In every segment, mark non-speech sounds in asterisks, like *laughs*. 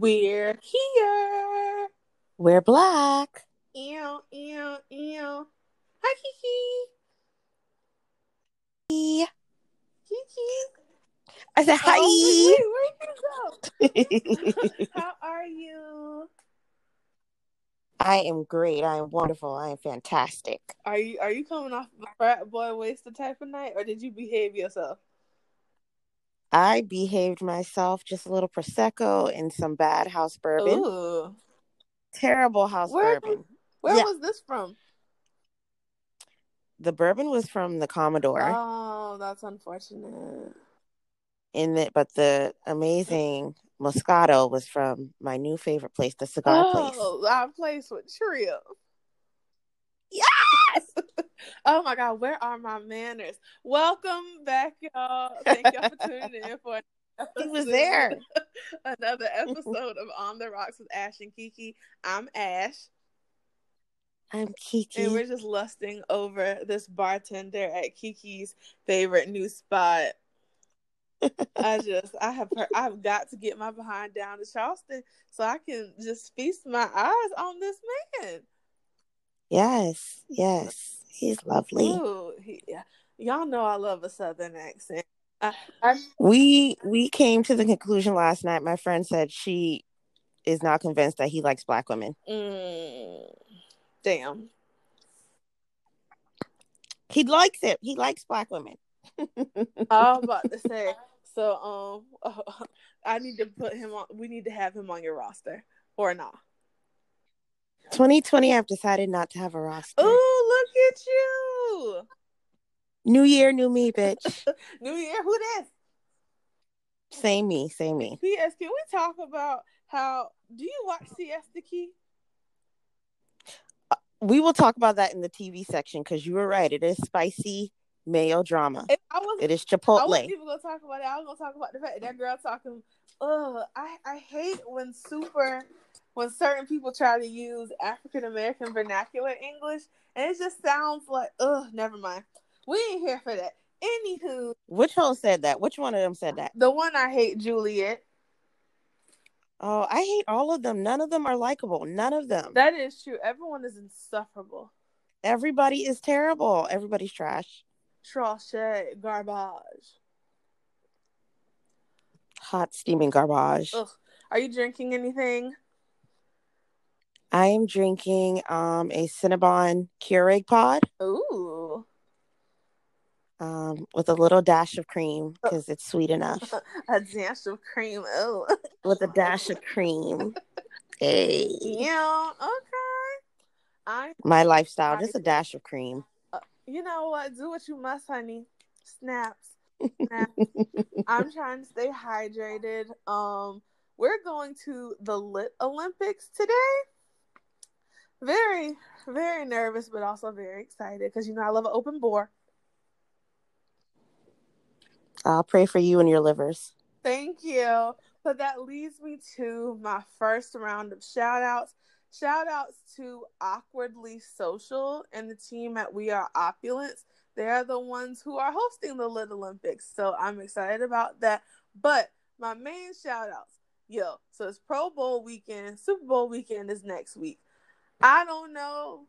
We're here. We're black. Ew, ew, ew. Hi, Kiki. Kiki. I said hi. Oh, wait, wait, where'd you go? How are you? I am great. I am wonderful. I am fantastic. Are you are you coming off a frat boy wasted type of night, or did you behave yourself? I behaved myself just a little prosecco and some bad house bourbon. Ooh. Terrible house Where- bourbon. Where Yeah. was this from? The bourbon was from the Commodore, Oh, that's unfortunate. in the, but the amazing Moscato was from my new favorite place, the cigar place. Oh, our place with Trio. Oh my God, where are my manners? Welcome back, y'all. Thank y'all for tuning in for He was there. *laughs* another episode of On the Rocks with Ash and Kiki. I'm Ash, I'm Kiki. and we're just lusting over this bartender at Kiki's favorite new spot. *laughs* I just, I have, heard, I've got to get my behind down to Charleston so I can just feast my eyes on this man. Yes, yes. He's lovely. Ooh, he, yeah. y'all know I love a southern accent. I, I, We we came to the conclusion last night. My friend said she is not convinced that he likes black women. mm, damn. He likes it. He likes black women. I'm about to say. So, um, *laughs* I need to put him on. We need to have him on your roster, or not? 2020, I've decided not to have a roster. Ooh, look at you! New year, new me, bitch. *laughs* New Year, who this? same me, same me. P.S. Can we talk about how? Do you watch Siesta Key? Uh, we will talk about that in the TV section because you were right. It is spicy male drama. If I was It is I Chipotle. wasn't even gonna talk about it. I was gonna talk about the fact that, that girl talking. Ugh, I I hate when super when certain people try to use African American vernacular English, and it just sounds like ugh. Never mind. We ain't here for that. Anywho, Which one said that? Which one of them said that? the one I hate, Juliet. Oh, I hate all of them. None of them are likable. None of them. That is true. Everyone is insufferable. Everybody is terrible. Everybody's trash. Trash, garbage. Hot steaming garbage. Ugh. Are you drinking anything? I am drinking um a Cinnabon Keurig pod Ooh, um with a little dash of cream because it's sweet enough. *laughs* a dash of cream. Oh, *laughs* with a dash of cream. Hey. yeah. Okay. I My lifestyle, just a dash of cream. You know what? Do what you must, honey. Snaps. Snaps. *laughs* I'm trying to stay hydrated. Um, we're going to the Lit Olympics today. Very, very nervous, but also very excited because you know I love an open bore. I'll pray for you and your livers. Thank you. But that leads me to my first round of shout outs. Shout outs to Awkwardly Social and the team at We Are Opulence. They're the ones who are hosting the Lit Olympics. So I'm excited about that. But my main shout outs, yo, so it's Pro Bowl weekend, Super Bowl weekend is next week. I don't know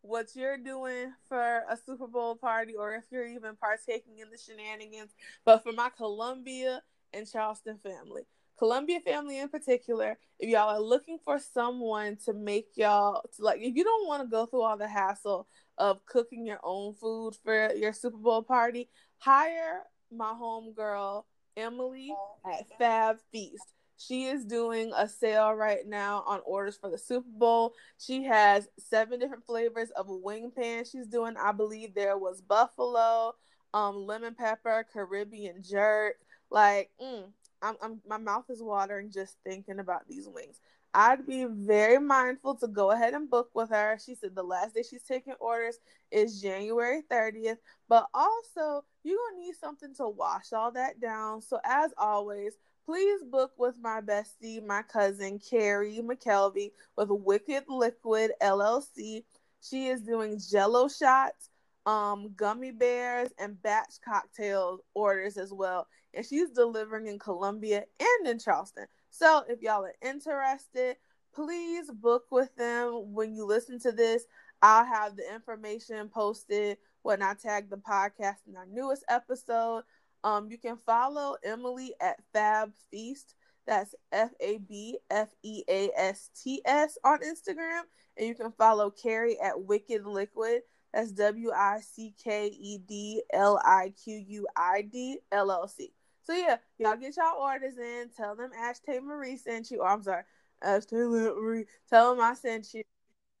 what you're doing for a Super Bowl party or if you're even partaking in the shenanigans, but for my Columbia and Charleston family, Columbia family in particular, if y'all are looking for someone to make y'all to like if you don't want to go through all the hassle of cooking your own food for your Super Bowl party, hire my homegirl Emily at Fab Feast. She is doing a sale right now on orders for the Super Bowl. She has seven different flavors of a wing pan. She's doing, I believe there was buffalo, um, lemon pepper, Caribbean jerk. Like, mm, I'm, I'm my mouth is watering just thinking about these wings. I'd be very mindful to go ahead and book with her. She said the last day she's taking orders is January 30th, but also you're gonna need something to wash all that down. So as always, please book with my bestie, my cousin Carrie McKelvey with Wicked Liquid LLC. She is doing Jello shots, um gummy bears and batch cocktail orders as well. And she's delivering in Columbia and in Charleston. So if y'all are interested, please book with them when you listen to this. I'll have the information posted when I tag the podcast in our newest episode. Um, you can follow Emily at Fab Feast. That's F A B F E A S T S on Instagram. And you can follow Carrie at Wicked Liquid. That's W I C K E D L I Q U I D L L C. So yeah, y'all get y'all orders in. Tell them Ash Tay Marie sent you. Oh, I'm sorry, Ash Tay Marie. Tell them I sent you.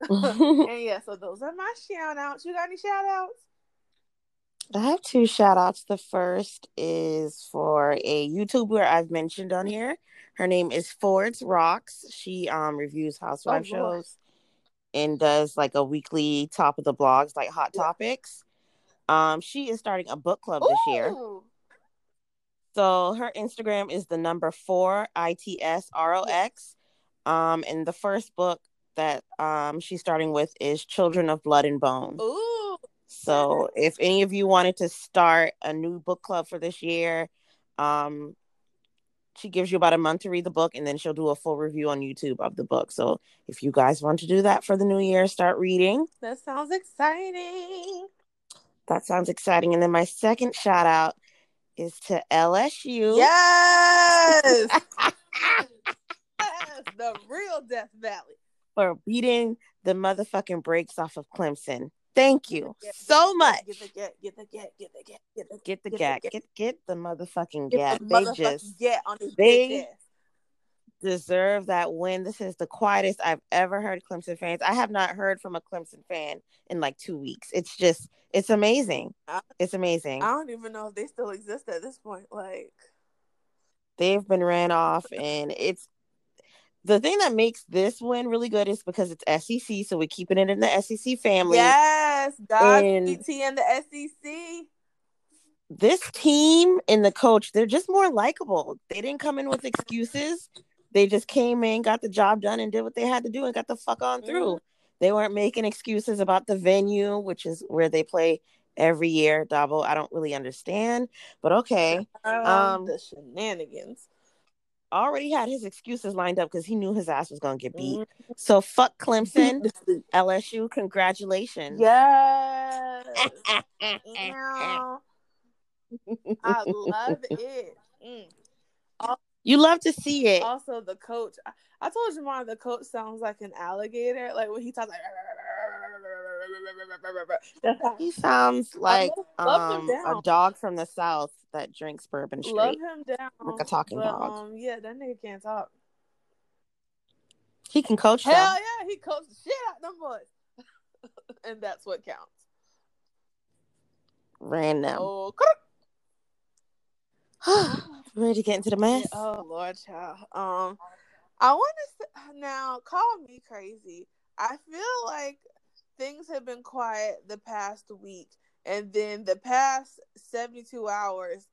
*laughs* *laughs* and yeah, so those are my shout outs. You got any shout outs? I have two shout outs. The first is for a YouTuber I've mentioned on here. Her name is Ford's Rocks. She um reviews housewife oh, shows and does like a weekly top of the blogs, like hot yeah. topics. Um, she is starting a book club Ooh. this year. So her Instagram is the number four I T S R O X. Um, and the first book that um she's starting with is Children of Blood and Bone. Ooh. So if any of you wanted to start a new book club for this year, um, she gives you about a month to read the book and then she'll do a full review on YouTube of the book. So if you guys want to do that for the new year, start reading. That sounds exciting. That sounds exciting. And then my second shout out is to LSU. Yes. *laughs* yes. The real Death Valley. For beating the motherfucking brakes off of Clemson. Thank you so much. Get the get, get the get, get the get, get the get the get, get get the motherfucking get. They just get on his they deserve that win. This is the quietest I've ever heard Clemson fans. I have not heard from a Clemson fan in like two weeks. It's just it's amazing. It's amazing. I don't even know if they still exist at this point. Like they've been ran off, and it's the thing that makes this win really good is because it's SEC, so we're keeping it in the SEC family. Yes, God, and in the SEC. This team and the coach, they're just more likable. They didn't come in with excuses. They just came in, got the job done, and did what they had to do, and got the fuck on through. Mm-hmm. They weren't making excuses about the venue, which is where they play every year. Dabo, I don't really understand, but okay. Um, the shenanigans already had his excuses lined up because he knew his ass was gonna get beat. Mm-hmm. So fuck Clemson, *laughs* LSU. Congratulations. Yes. *laughs* I love it. Mm. You love to see it. Also, the coach. I, I told Jamar the coach sounds like an alligator. Like when he talks like. He sounds *laughs* like um, a dog from the south that drinks bourbon straight. Love him down. Like a talking but, dog. Um, yeah, that nigga can't talk. He can coach. Hell them. yeah, he coached the shit out them boys, *laughs* and that's what counts. Random. Oh, *sighs* Ready to get into the mess? Oh Lord, child. Um, I want to now call me crazy. I feel like things have been quiet the past week, and then the past seventy-two hours,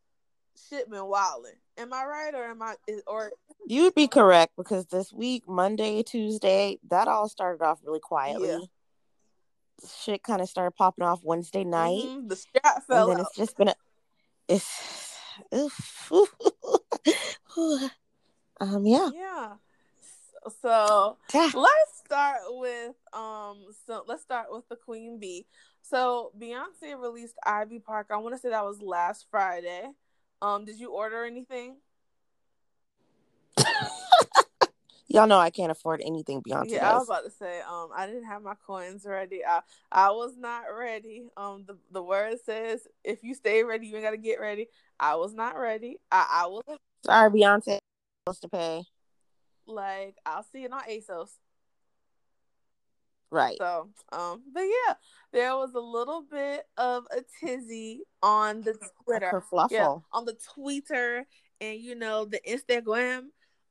shit been wilding. Am I right, or am I? Or you'd be correct because this week, Monday, Tuesday, that all started off really quietly. Yeah. Shit kind of started popping off Wednesday night. Mm-hmm. The strap fell and then out. it's just been a. It's. oof. *laughs* um. Yeah. Yeah. So, so let's start with um. So let's start with the Queen Bee. So Beyonce released Ivy Park. I want to say that was last Friday. Um, did you order anything? *laughs* Y'all know I can't afford anything Beyonce. Yeah, does. I was about to say, um, I didn't have my coins ready. I I was not ready. Um, the, the word says if you stay ready, you ain't gotta get ready. I was not ready. I I was sorry, Beyonce supposed to pay. Like I'll see it on ASOS. Right. So, um, but yeah, there was a little bit of a tizzy on the Twitter, yeah, on the Twitter, and you know the Instagram.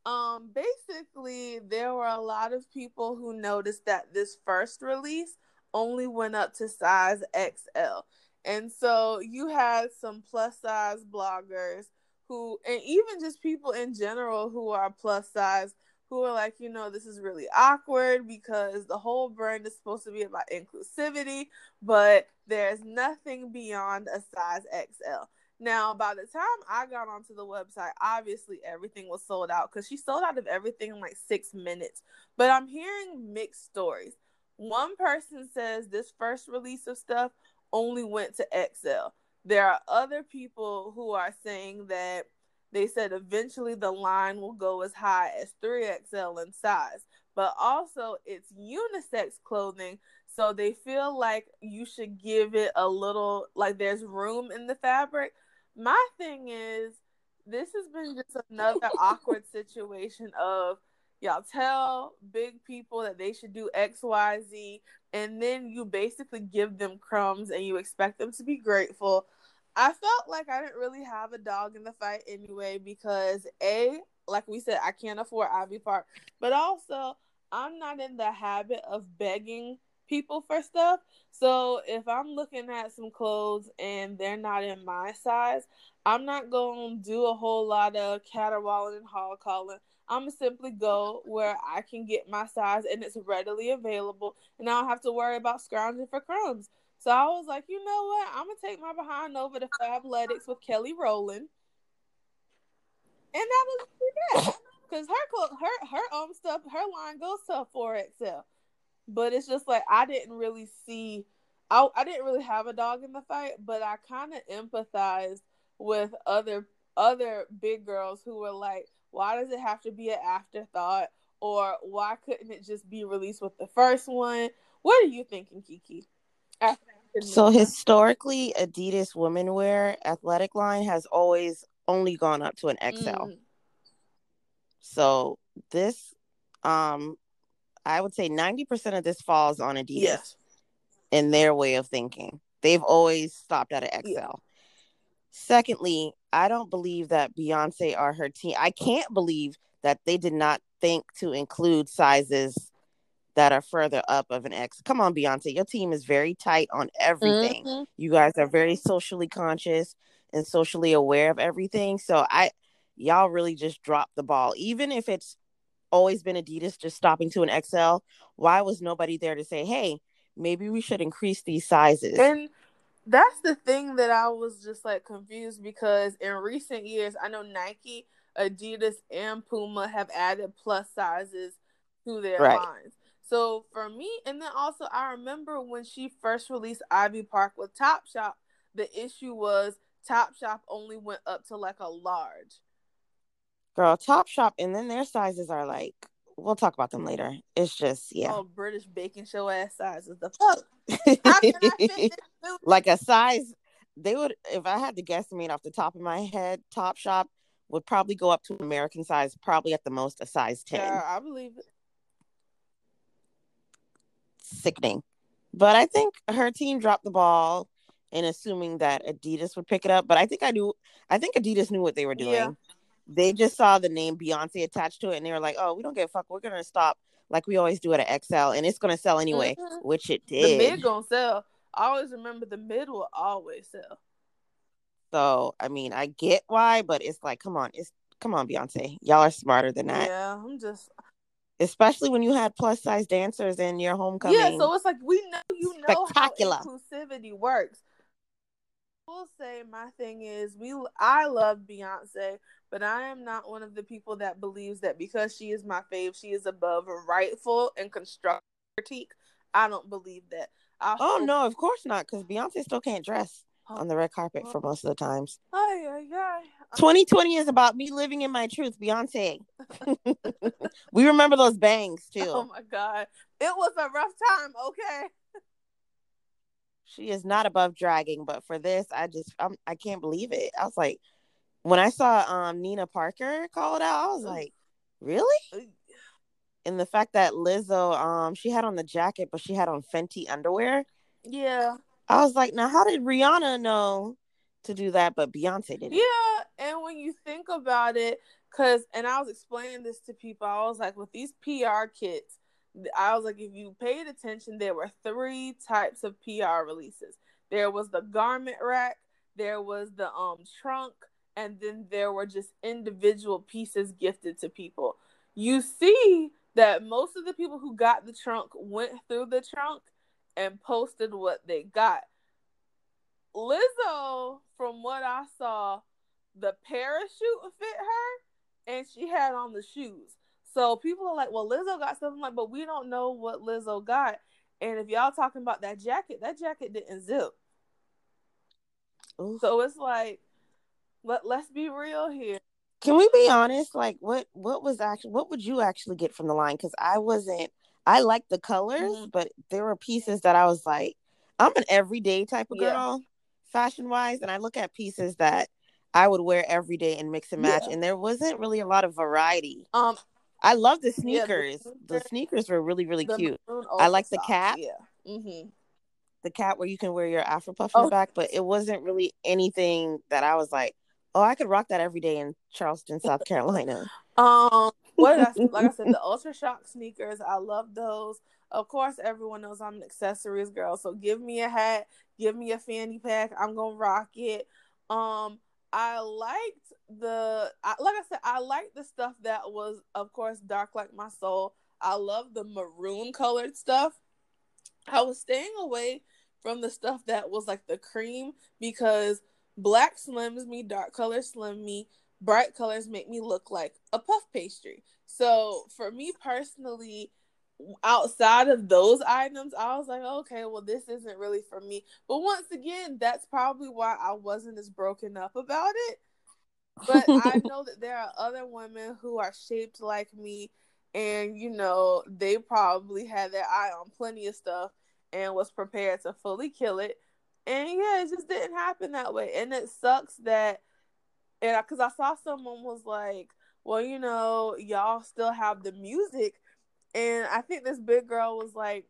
Um, basically, there were a lot of people who noticed that this first release only went up to size XL, and so you had some plus size bloggers who, and even just people in general who are plus size who are like, you know, this is really awkward because the whole brand is supposed to be about inclusivity, but there's nothing beyond a size XL. Now, by the time I got onto the website, obviously everything was sold out because she sold out of everything in like six minutes. But I'm hearing mixed stories. One person says this first release of stuff only went to XL. There are other people who are saying that they said eventually the line will go as high as 3XL in size, but also it's unisex clothing. So they feel like you should give it a little, like there's room in the fabric. My thing is, this has been just another *laughs* awkward situation of y'all tell big people that they should do xyz and then you basically give them crumbs and you expect them to be grateful i felt like i didn't really have a dog in the fight anyway because a like we said i can't afford ivy park but also i'm not in the habit of begging people for stuff so if i'm looking at some clothes and they're not in my size i'm not going to do a whole lot of caterwauling and hall calling I'm gonna simply go where I can get my size and it's readily available, and I don't have to worry about scrounging for crumbs. So I was like, you know what? I'm gonna take my behind over to Fabletics with Kelly Rowland, and that was that. Cause her her her own stuff, her line goes to 4XL, but it's just like I didn't really see. I, I didn't really have a dog in the fight, but I kind of empathized with other other big girls who were like, why does it have to be an afterthought? Or why couldn't it just be released with the first one? What are you thinking, Kiki? So historically, Adidas women wear athletic line has always only gone up to an XL. Mm. So this, um, I would say ninety percent of this falls on Adidas yes. in their way of thinking. They've always stopped at an XL. Yeah. Secondly, I don't believe that Beyonce or her team, I can't believe that they did not think to include sizes that are further up of an X. Come on, Beyonce, your team is very tight on everything. Mm-hmm. You guys are very socially conscious and socially aware of everything. So I y'all really just dropped the ball. Even if it's always been Adidas just stopping to an XL, why was nobody there to say, "Hey, maybe we should increase these sizes?" And that's the thing that I was just like confused because in recent years, I know Nike, Adidas, and Puma have added plus sizes to their right. lines. So for me, and then also I remember when she first released Ivy Park with Topshop, the issue was Topshop only went up to like a large. Girl, Topshop, and then their sizes are like we'll talk about them later. It's just yeah. Oh, British baking show ass sizes. The *laughs* fuck. *laughs* like a size, they would. If I had to guess, guesstimate off the top of my head, Top Shop would probably go up to American size, probably at the most a size ten. Yeah, I believe it. Sickening, but I think her team dropped the ball in assuming that Adidas would pick it up. But I think I knew. I think Adidas knew what they were doing. Yeah they just saw the name Beyonce attached to it and they were like, oh, we don't give a fuck. We're to stop like we always do at an XL and it's to sell anyway, mm-hmm. which it did. The mid to sell. I always remember the mid will always sell. So, I mean, I get why, but it's like, come on, it's come on, Beyonce. Y'all are smarter than that. Yeah, I'm just especially when you had plus size dancers in your homecoming. Yeah, so it's like we know you know how inclusivity works. I will say my thing is we I love Beyonce, but I am not one of the people that believes that because she is my fave, she is above rightful and constructive critique. I don't believe that. I oh no, of course not, because Beyonce still can't dress on the red carpet for most of the times. Ay, ay, ay. 2020 is about me living in my truth, Beyonce. *laughs* we remember those bangs too. Oh my god, it was a rough time. Okay. She is not above dragging, but for this, I just I'm, I can't believe it. I was like, when I saw um Nina Parker called out, I was like, really? And the fact that Lizzo, um, she had on the jacket, but she had on Fenty underwear. Yeah. I was like, now how did Rihanna know to do that, but Beyonce didn't? Yeah, and when you think about it, because and I was explaining this to people, I was like, with these PR kits, I was like, if you paid attention, there were three types of PR releases. There was the garment rack, there was the um trunk, and then there were just individual pieces gifted to people. you see that most of the people who got the trunk went through the trunk and posted what they got. Lizzo, from what I saw, the parachute fit her and she had on the shoes. So people are like, well, Lizzo got something like, but we don't know what Lizzo got. And if y'all talking about that jacket, that jacket didn't zip. Oof. So it's like, let let's be real here. Can we be honest? Like, what what was actually what would you actually get from the line? Because I wasn't. I like the colors, mm-hmm. but there were pieces that I was like, I'm an everyday type of girl, yeah. fashion wise, and I look at pieces that I would wear every day and mix and match, yeah. and there wasn't really a lot of variety. Um, I love the sneakers. Yeah, the, the, sneakers were really really cute. I like the cap. Yeah. Mm-hmm. The cap where you can wear your afro puff in oh. the back, but it wasn't really anything that I was like, oh, I could rock that every day in Charleston, South Carolina. um, what I, like I said, the Ultra Shock sneakers, I love those. Of course, everyone knows I'm an accessories girl, so give me a hat, give me a fanny pack, I'm gonna rock it. Um, I liked the I, like I said, I liked the stuff that was, of course, dark like my soul. I love the maroon colored stuff. I was staying away from the stuff that was like the cream because black slims me, dark color slim me, bright colors make me look like a puff pastry. So for me personally, outside of those items, I was like, okay, well, this isn't really for me. But once again, that's probably why I wasn't as broken up about it. But I *laughs* know that there are other women who are shaped like me, and you know, they probably had their eye on plenty of stuff and was prepared to fully kill it. And yeah, it just didn't happen that way. And it sucks that, and because I saw someone was like, well, you know, y'all still have the music and I think this big girl was like,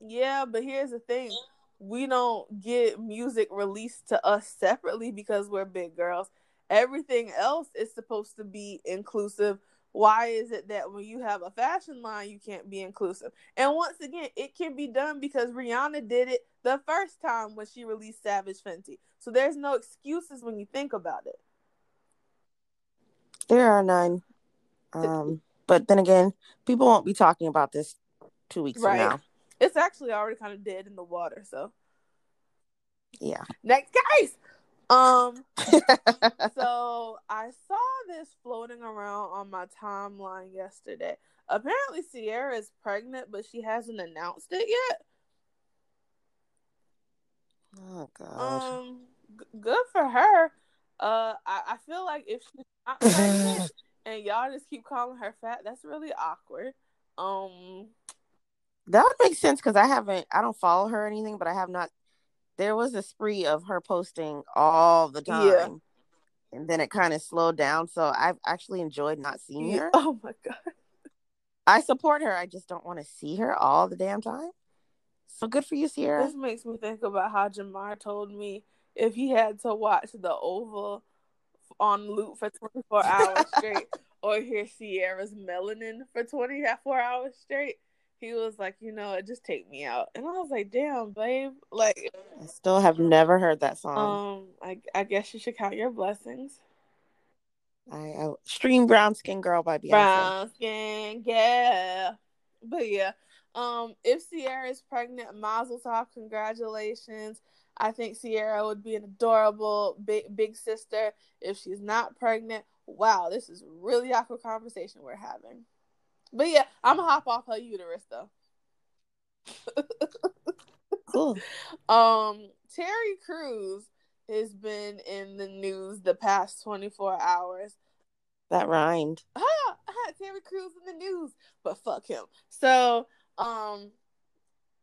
Yeah, but here's the thing. We don't get music released to us separately because we're big girls. Everything else is supposed to be inclusive. Why is it that when you have a fashion line, you can't be inclusive? And once again, it can be done because Rihanna did it the first time when she released Savage Fenty. So there's no excuses when you think about it. There are none. Um, but then again, people won't be talking about this two weeks right. from now. It's actually already kind of dead in the water. So, yeah. Next case. Um. *laughs* so I saw this floating around on my timeline yesterday. Apparently, Ciara is pregnant, but she hasn't announced it yet. Oh God. Um. G- good for her. Uh, I, I feel like if she's not *laughs* pregnant, and y'all just keep calling her fat, that's really awkward. Um that would make sense because I haven't I don't follow her or anything, but I have not there was a spree of her posting all the time. Yeah. And then it kind of slowed down. So I've actually enjoyed not seeing her. *laughs* Oh my god. I support her. I just don't want to see her all the damn time. So good for you, Ciara. This makes me think about how Jamar told me if he had to watch the Oval on loop for 24 hours straight *laughs* or hear Ciara's melanin for 24 hours straight, he was like, you know, it just take me out. And I was like, damn, babe. Like I still have never heard that song. Um, I I guess you should count your blessings. I, I stream Brown Skin Girl by Beyonce. Brown Skin, yeah. But yeah. Um, if Ciara is pregnant, Mazel Tov, congratulations. I think Ciara would be an adorable big big sister if she's not pregnant. Wow, this is really awkward conversation we're having. But yeah, I'm gonna hop off her uterus though. cool. *laughs* Um, Terry Crews has been in the news the past 24 hours. That rhymed. Ah, ah, Terry Crews in the news, but fuck him. So, um,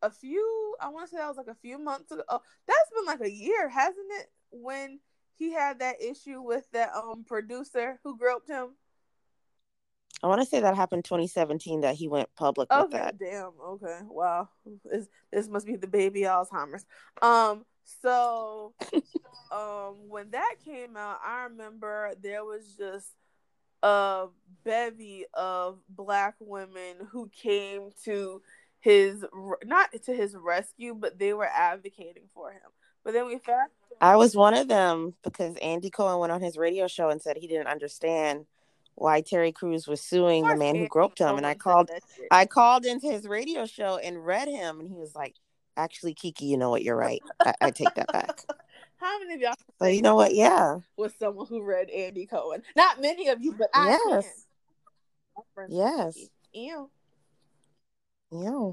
a few I want to say that was like a few months ago. Oh, that's been like a year, hasn't it? When he had that issue with that um producer who groped him. I want to say that happened 2017 that he went public okay, with that. Oh, damn. Okay. Wow. This, this must be the baby Alzheimer's. Um. So, *laughs* um, when that came out, I remember there was just a bevy of black women who came to his not to his rescue, but they were advocating for him. But then we found I was one of them because Andy Cohen went on his radio show and said he didn't understand why Terry Crews was suing the man who groped him, and I called I called into his radio show and read him, and he was like, "Actually, Kiki, you know what? You're right. I, I take that back." *laughs* How many of y'all? So you know what? Yeah, with someone who read Andy Cohen. Not many of you, but I yes, can. yes, yeah, yeah.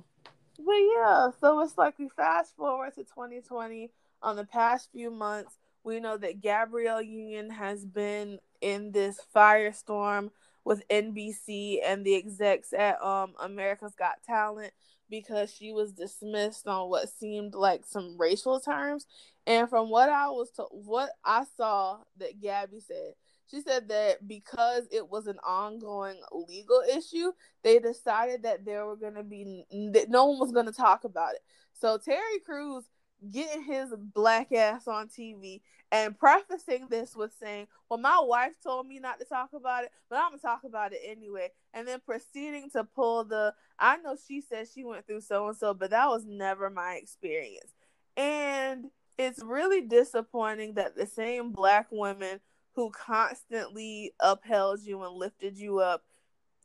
But yeah, so it's like we fast forward to 2020. On the past few months, we know that Gabrielle Union has been in this firestorm with NBC and the execs at um America's Got Talent because she was dismissed on what seemed like some racial terms. And from what I was to what I saw that Gabby said, she said that because it was an ongoing legal issue, they decided that there were going to be that no one was going to talk about it. So Terry Crews getting his black ass on TV and prefacing this with saying, Well, my wife told me not to talk about it, but I'm gonna talk about it anyway. And then proceeding to pull the I know she said she went through so and so, but that was never my experience. And it's really disappointing that the same black women who constantly upheld you and lifted you up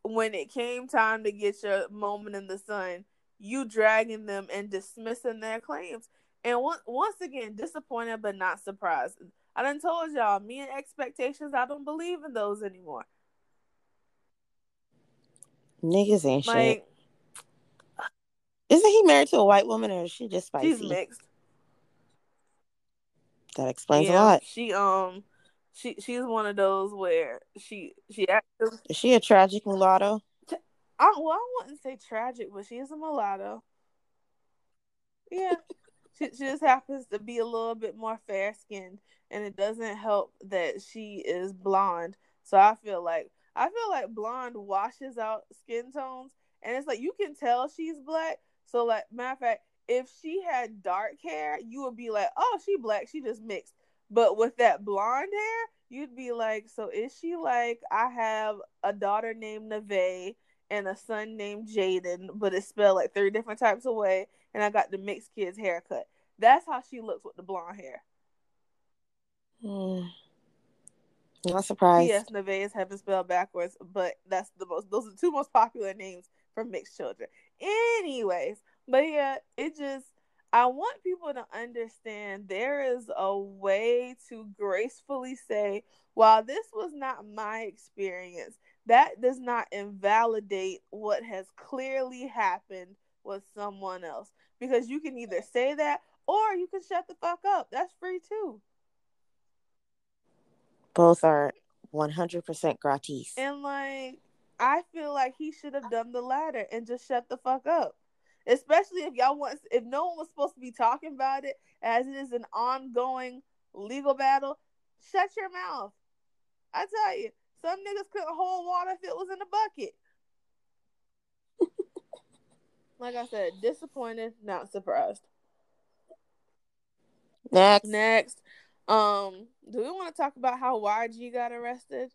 when it came time to get your moment in the sun, you dragging them and dismissing their claims. And one, once again, disappointed but not surprised. I done told y'all, me and expectations, I don't believe in those anymore. Niggas ain't like, shit. Isn't he married to a white woman or is she just spicy? She's mixed. That explains yeah, a lot. She um she she's one of those where she she actually is she a tragic mulatto? I well I wouldn't say tragic, but she is a mulatto. Yeah. *laughs* she, she just happens to be a little bit more fair skinned and it doesn't help that she is blonde. So I feel like I feel like blonde washes out skin tones and it's like you can tell she's black. So like matter of fact, if she had dark hair, you would be like, Oh, she black, she just mixed. But with that blonde hair, you'd be like, so is she like I have a daughter named Neve and a son named Jaden, but it's spelled like three different types of way, and I got the mixed kids haircut. That's how she looks with the blonde hair. Mm. Not surprised. Yes, Nevaeh have been spelled backwards, but that's the most. Those are the two most popular names for mixed children. Anyways, but yeah, it just I want people to understand there is a way to gracefully say, while this was not my experience, that does not invalidate what has clearly happened with someone else. Because you can either say that or you can shut the fuck up. That's free too. Both are 100% gratis. And like, I feel like he should have done the latter and just shut the fuck up especially if y'all want if no one was supposed to be talking about it as it is an ongoing legal battle shut your mouth. I tell you some niggas couldn't hold water if it was in a bucket. *laughs* Like i said disappointed not surprised. Next. Next. Um do we want to talk about how yg got arrested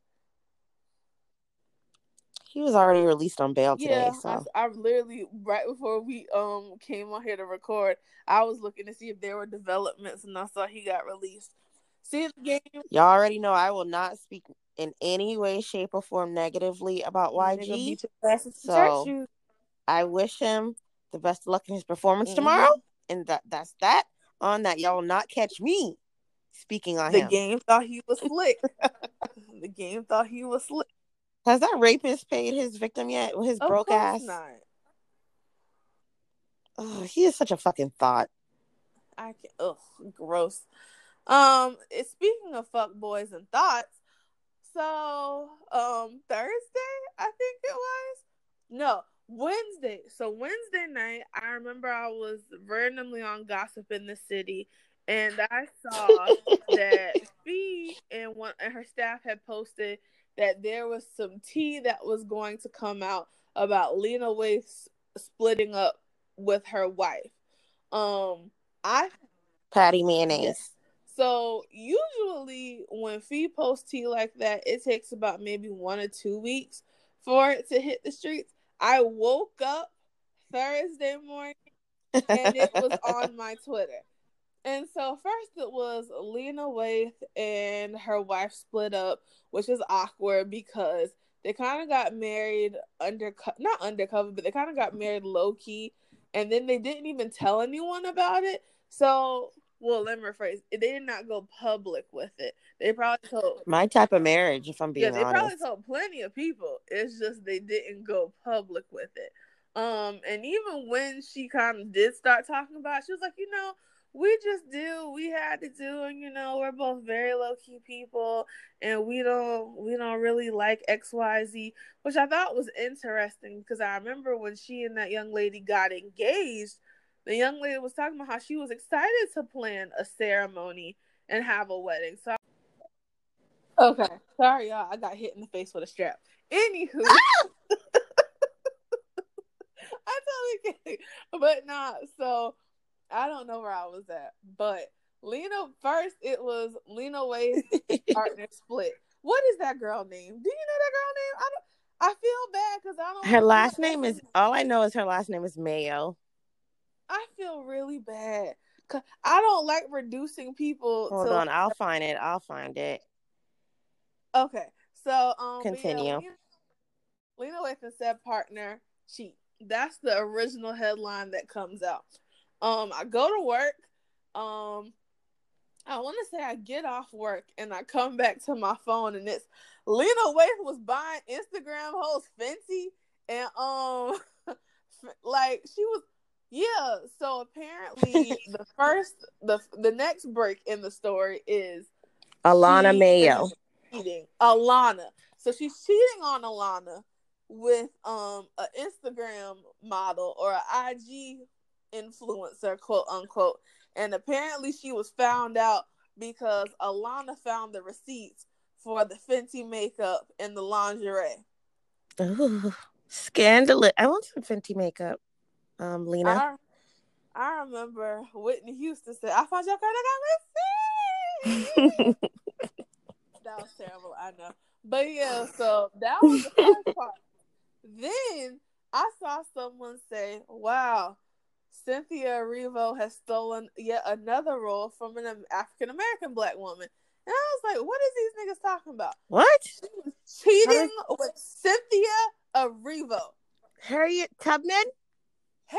he was already released on bail today. Yeah, so I, I, literally right before we um came on here to record, I was looking to see if there were developments, and I saw he got released. See the game. Y'all already know I will not speak in any way, shape, or form negatively about YG. So I wish him the best of luck in his performance mm-hmm. tomorrow, and that that's that. On that, y'all will not catch me speaking on the him. *laughs* The game thought he was slick. the game thought he was slick. Has that rapist paid his victim yet? His of broke ass? Not. Oh, he is such a fucking thought. I can ugh, gross. Um, speaking of fuck boys and thoughts, so um Thursday, I think it was. No, Wednesday. So Wednesday night, I remember I was randomly on Gossip in the City, and I saw *laughs* that Fee and one and her staff had posted that there was some tea that was going to come out about Lena Waithe splitting up with her wife. Um, I patty mayonnaise. So usually when Fee posts tea like that, it takes about maybe one or two weeks for it to hit the streets. I woke up Thursday morning and it was *laughs* on my Twitter. And so first it was Lena Waithe and her wife split up, which is awkward because They kind of got married under not undercover, but they kind of got married low key, and then they didn't even tell anyone about it. So, well, let me rephrase. They did not go public with it. They probably told my type of marriage, if I'm being yeah, they honest. probably told plenty of people. It's just they didn't go public with it. Um, and even when she kind of did start talking about, it, she was like, you know, we just do we had to do and you know we're both very low key people and we don't we don't really like xyz which i thought was interesting because i remember when she and that young lady got engaged the young lady was talking about how she was excited to plan a ceremony and have a wedding. So I- okay sorry y'all i got hit in the face with a strap. Anywho. *laughs* *laughs* I totally kidding but not nah, so I don't know where I was at, but Lena first it was Lena Waithe's *laughs* partner split. What is that girl name? Do you know that girl name? I don't. I feel bad because I don't. Her last name is all I know is her last name is Mayo. I feel really bad because I don't like reducing people. Hold to, on, I'll find it. I'll find it. Okay, so um, continue. Yeah, Lena, Lena Waithe said partner cheat. That's the original headline that comes out. Um, I go to work. Um, I want to say I get off work and I come back to my phone and it's Lena Waithe was buying Instagram host Fenty and um, *laughs* like she was yeah. So apparently *laughs* the first the the next break in the story is Alana Mayo cheating Alana. So she's cheating on Alana with um an Instagram model or an IG influencer, quote unquote. And apparently she was found out because Alana found the receipts for the Fenty makeup and the lingerie. Ooh, scandalous. I want some Fenty makeup, um, Lena. I, I remember Whitney Houston said, I found your credit card receipt. that was terrible, I know. But yeah, so that was the first part. Then I saw someone say, Wow, Cynthia Erivo has stolen yet another role from an African American black woman. And I was like, what is these niggas talking about? What? She was cheating with Cynthia Erivo. Harriet Tubman? He-!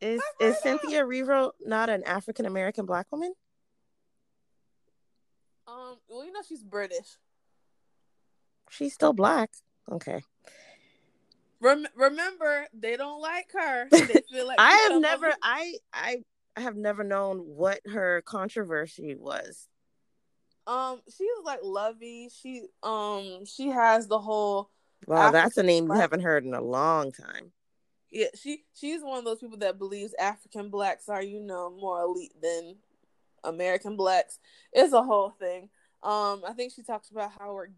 Is is Cynthia Erivo not an African American black woman? Um, well, you know she's British. She's still black. Okay. Rem- remember, they don't like her. *laughs* They feel like I have never, I, I have never known what her controversy was. Um, she was like lovey. She, um, she has the whole. Wow, African that's a name black. you haven't heard in a long time. Yeah, she she's one of those people that believes African blacks are, you know, more elite than American blacks. It's a whole thing. Um, I think she talks about how we're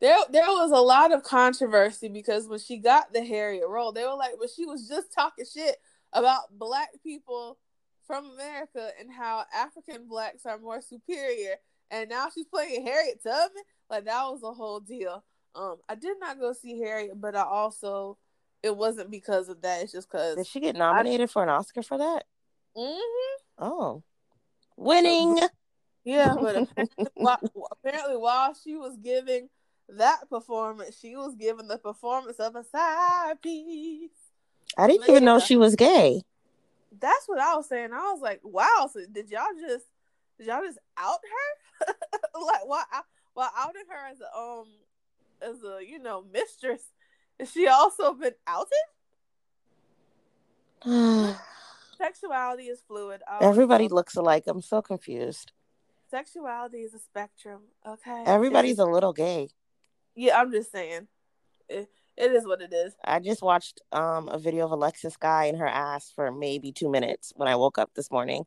there there was a lot of controversy because when she got the Harriet role, they were like, but she was just talking shit about black people from America and how African blacks are more superior. And now she's playing Harriet Tubman. Like that was a whole deal. Um, I did not go see Harriet, but I also it wasn't because of that. It's just because did she get nominated I, for an Oscar for that? Mm-hmm. Oh, winning. So, yeah, but *laughs* apparently while, apparently while she was giving that performance, she was given the performance of a side piece. I didn't even know she was gay. That's what I was saying. I was like, wow. So did y'all just did y'all just out her? *laughs* like while while outing her as a um as a you know mistress, is she also been outed? *sighs* Sexuality is fluid. Everybody looks alike. I'm so confused. Sexuality is a spectrum. Okay. Everybody's *laughs* a little gay. Yeah, I'm just saying. It, it is what it is. I just watched um a video of Alexis Guy and her ass for maybe two minutes when I woke up this morning.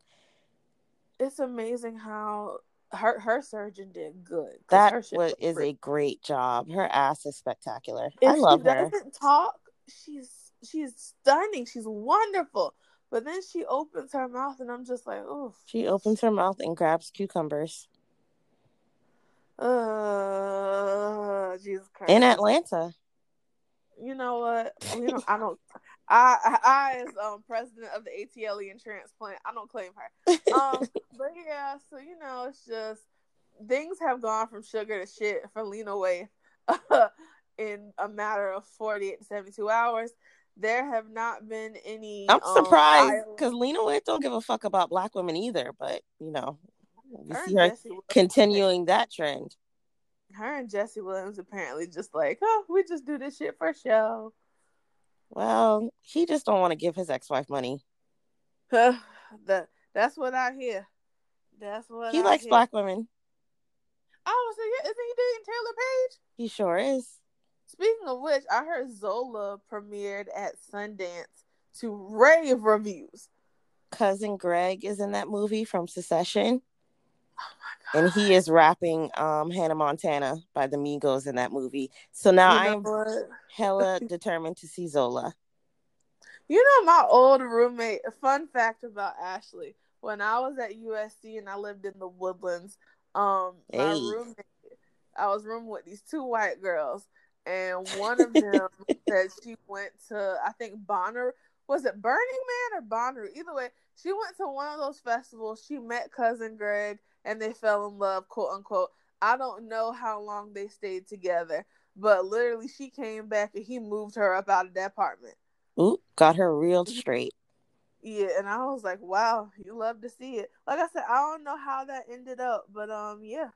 It's amazing how her her surgeon did good. That was, is a great job. Her ass is spectacular. If I love she her. Doesn't talk. She's she's stunning. She's wonderful. But then she opens her mouth, and I'm just like, oh. She opens her mouth and grabs cucumbers. Uh, Jesus Christ. In Atlanta. You know what? You know, I *laughs* don't. I, I, as um president of the ATLian transplant, I don't claim her. Um, *laughs* but yeah, so you know, it's just things have gone from sugar to shit for Lena Waithe *laughs* in a matter of 48 to 72 hours. There have not been any. I'm um, surprised because Lena Waithe don't give a fuck about black women either. But you know, we her see her continuing that trend. Her and Jesse Williams apparently just like, oh, we just do this shit for show. Well, he just don't want to give his ex-wife money. *sighs* the that's what I hear. That's what he I likes hear. black women. Oh, so yeah, isn't he dating Taylour Paige? He sure is. Speaking of which, I heard Zola premiered at Sundance to rave reviews. Cousin Greg is in that movie from Succession. Oh and he is rapping um, Hannah Montana by the Migos in that movie. So now know I'm hella *laughs* determined to see Zola. You know, my old roommate, fun fact about Ashley, when I was at USC and I lived in the woodlands, um, hey. my roommate, I was rooming with these two white girls, and one of them *laughs* said she went to, I think Bonner, was it Burning Man or Bonnaroo? Either way, she went to one of those festivals. She met cousin Greg, and they fell in love, quote unquote. I don't know how long they stayed together, but literally, she came back and he moved her up out of that apartment. Ooh, got her real straight. Yeah, and I was like, wow, you love to see it. Like I said, I don't know how that ended up, but um, yeah,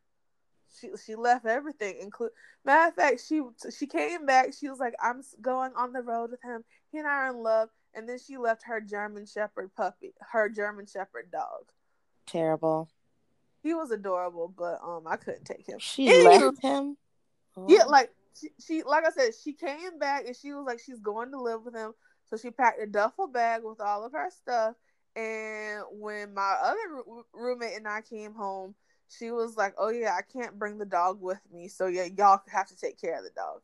she she left everything, include matter of fact, she she came back. She was like, I'm going on the road with him. He and I are in love, and then she left her German Shepherd puppy, her German Shepherd dog. Terrible. He was adorable, but um, I couldn't take him. She left him. Oh. Yeah, like she, she, like I said, she came back and she was like, she's going to live with him so she packed a duffel bag with all of her stuff. And when my other roommate and I came home, she was like, "Oh yeah, I can't bring the dog with me, so yeah, y'all have to take care of the dog."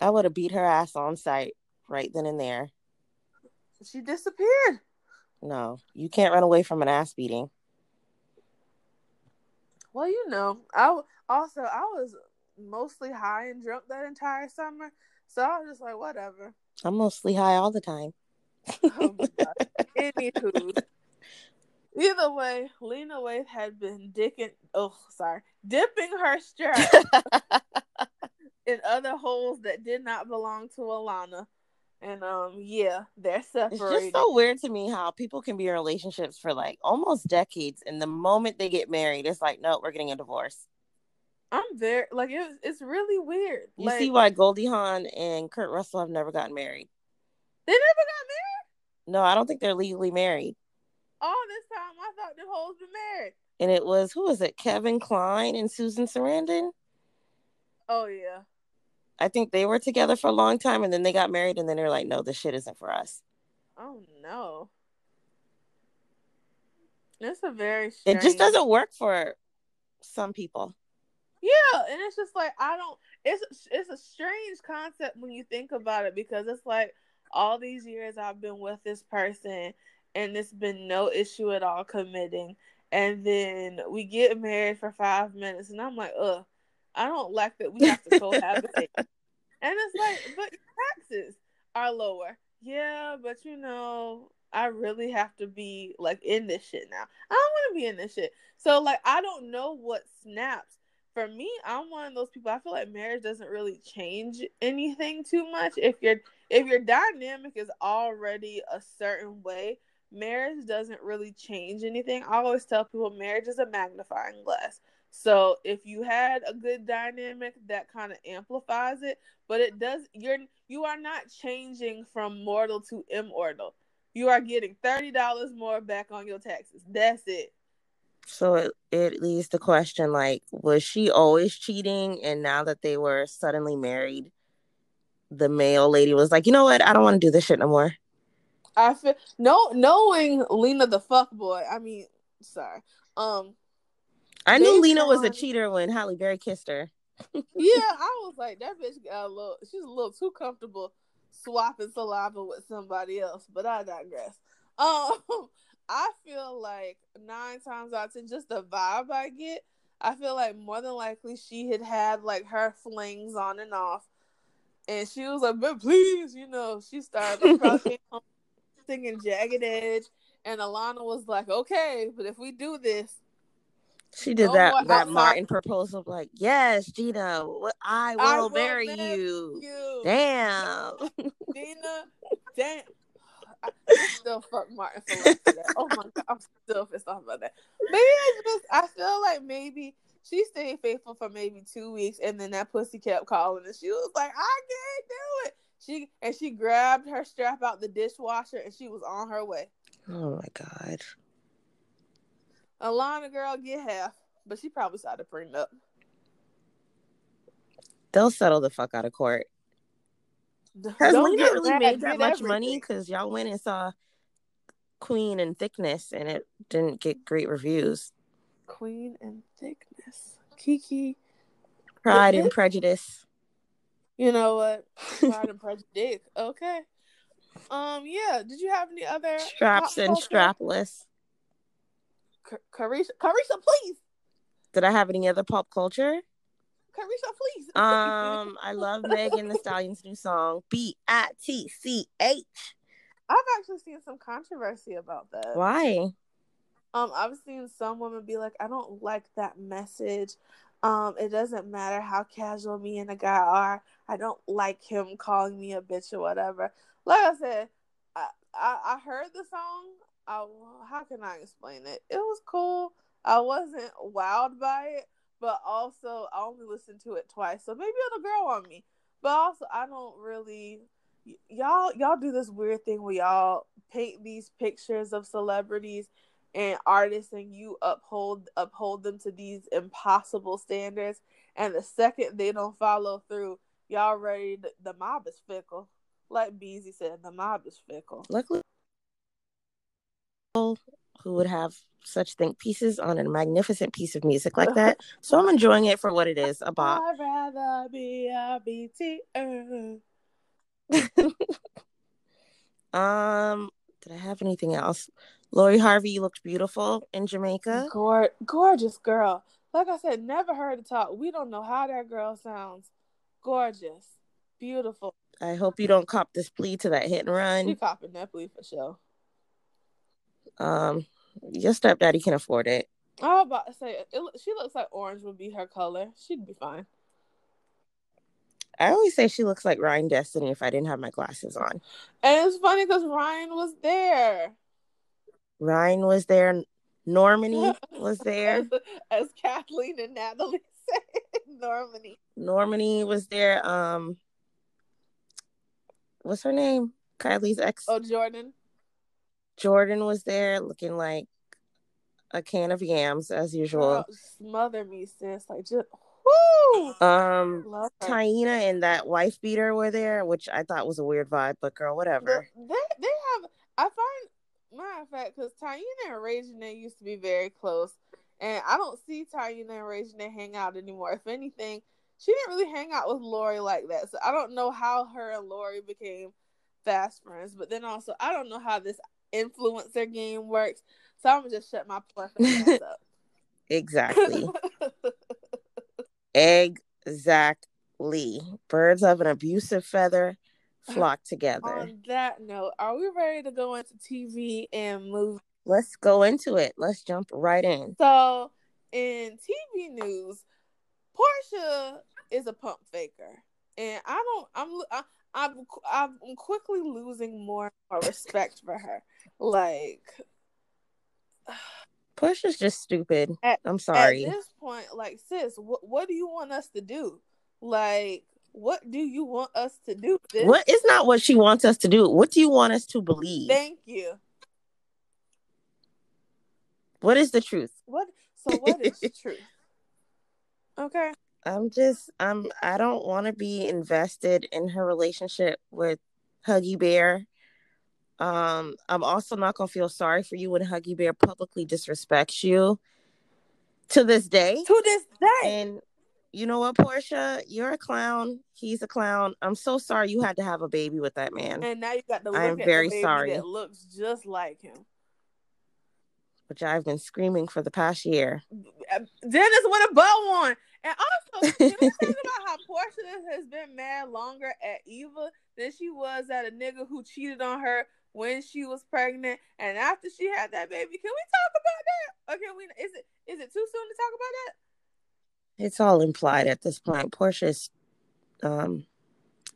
I would have beat her ass on site right then and there. She disappeared. No, you can't run away from an ass beating. Well, you know, I also I was mostly high and drunk that entire summer, so I was just like, whatever. I'm mostly high all the time. oh *laughs* Anywho, either way, Lena Waithe had been dicking. Oh, sorry, dipping her strap *laughs* in other holes that did not belong to Alana. And um, yeah, they're separated. It's just so weird to me how people can be in relationships for like almost decades, and the moment they get married, it's like, no, we're getting a divorce. I'm very like it's it's really weird. You like, see why Goldie Hawn and Kurt Russell have never gotten married? They never got married. No, I don't think they're legally married. All this time, I thought the hoes been married. And it was who was it? Kevin Kline and Susan Sarandon. Oh yeah. I think they were together for a long time, and then they got married, and then they're like, "No, this shit isn't for us." Oh no. It's a very. Strange... It just doesn't work for some people. Yeah, and it's just like I don't. It's it's a strange concept when you think about it because it's like all these years I've been with this person and it's been no issue at all committing, and then we get married for five minutes, and I'm like, ugh, I don't like that we have to cohabitate. *laughs* and it's like, but taxes are lower. Yeah, but you know, I really have to be like in this shit now. I don't want to be in this shit. So like I don't know what snaps for me, I'm one of those people. I feel like marriage doesn't really change anything too much. If your if your dynamic is already a certain way, marriage doesn't really change anything. I always tell people marriage is a magnifying glass. So if you had a good dynamic, that kind of amplifies it, but it does. You're you are not changing from mortal to immortal. You are getting thirty dollars more back on your taxes. That's it. So it, it leads the question like, was she always cheating? And now that they were suddenly married, the male lady was like, you know what? I don't want to do this shit no more. I feel no knowing Lena the fuck boy. I mean, sorry. Um, I knew Lena on, was a cheater when Halle Berry kissed her. *laughs* yeah, I was like, that bitch got a little. She's a little too comfortable swapping saliva with somebody else. But I digress. Um, *laughs* I feel like nine times out of ten, just the vibe I get, I feel like more than likely she had had like her flings on and off, and she was like, "But please, you know," she started crossing, *laughs* singing "Jagged Edge," and Alana was like, "Okay, but if we do this." She did no that that Martin proposal like, yes, Gina, I will, I will marry, marry you. you. Damn. Gina, *laughs* damn. I still fuck Martin for life that. Oh my god, I'm still pissed off about that. Maybe I just I feel like maybe she stayed faithful for maybe two weeks and then that pussy kept calling and she was like, I can't do it. She and she grabbed her strap out the dishwasher and she was on her way. Oh my god. Alana girl get half, but she probably saw the prenup. They'll settle the fuck out of court. Has Lena really mad, made that much everything. money? Because y'all went and saw Queen and Thickness, and it didn't get great reviews. Queen and Thickness, Kiki, Pride and Prejudice. You know what? *laughs* Pride and Prejudice. Okay. Um. Yeah. Did you have any other straps and strapless? Carisha, Carissa, please. Did I have any other pop culture? Carissa, please. *laughs* Um, I love Megan Thee Stallion's new song, B I T C H. I've actually seen some controversy about that. Why? Um, I've seen some women be like, I don't like that message. Um, it doesn't matter how casual me and a guy are. I don't like him calling me a bitch or whatever. Like I said, I I, I heard the song. I, how can I explain it? It was cool. I wasn't wowed by it, but also I only listened to it twice, so maybe it'll grow on me. But also, I don't really y- y'all y'all do this weird thing where y'all paint these pictures of celebrities and artists and you uphold uphold them to these impossible standards and the second they don't follow through y'all ready to, the mob is fickle like beezy said the mob is fickle luckily who would have such think pieces on a magnificent piece of music like that. *laughs* so I'm enjoying it for what it is, a bop. I'd rather be a BT. *laughs* um, did I have anything else? Lori Harvey looked beautiful in Jamaica. Gor- gorgeous girl. Like I said, never heard her talk. We don't know how that girl sounds. Gorgeous. Beautiful. I hope you don't cop this plea to that hit and run. She copping that plea for sure. Um, your stepdaddy can afford it. I was about to say, it, she looks like orange would be her color. She'd be fine. I always say she looks like Ryan Destiny if I didn't have my glasses on. And it's funny because Ryan was there. Ryan was there. Normani *laughs* was there. as, as Kathleen and Natalie *laughs* said, Normani. Normani was there. Um, what's her name? Kylie's ex. Oh, Jordan. Jordan was there looking like a can of yams as usual. Girl, smother me, sis. Like just whoo. Um, Taina and that wife beater were there, which I thought was a weird vibe, but girl, whatever. The, they they have. I find matter of fact because Taina and Reginae used to be very close, and I don't see Taina and Reginae hang out anymore. If anything, she didn't really hang out with Lori like that, so I don't know how her and Lori became fast friends. But then also, I don't know how this influencer game works. So I'm gonna just shut my plethora *laughs* up. exactly. *laughs* exactly. Birds of an abusive feather flock together. On that note, are we ready to go into TV and movies? Let's go into it. Let's jump right in. So, in TV news, Porsha is a pump faker, and I don't. I'm. I, I'm I'm quickly losing more, more respect for her. Like *sighs* Push is just stupid. At, I'm sorry. At this point, like sis, what what do you want us to do? Like, what do you want us to do? Sis? What is not what she wants us to do? What do you want us to believe? Thank you. What is the truth? What so *laughs* what is the truth? Okay. I'm just I'm I don't want to be invested in her relationship with Huggy Bear. Um, I'm also not gonna feel sorry for you when Huggy Bear publicly disrespects you to this day. To this day. And you know what, Porsha? You're a clown. He's a clown. I'm so sorry you had to have a baby with that man. And now you got look I'm very the sorry. that looks just like him which I've been screaming for the past year. Dennis went a bow on. And also, can we talk about how Porsha has been mad longer at Eva than she was at a nigga who cheated on her when she was pregnant and after she had that baby. Can we talk about that? Okay, we is it is it too soon to talk about that? It's all implied at this point. Porsha's um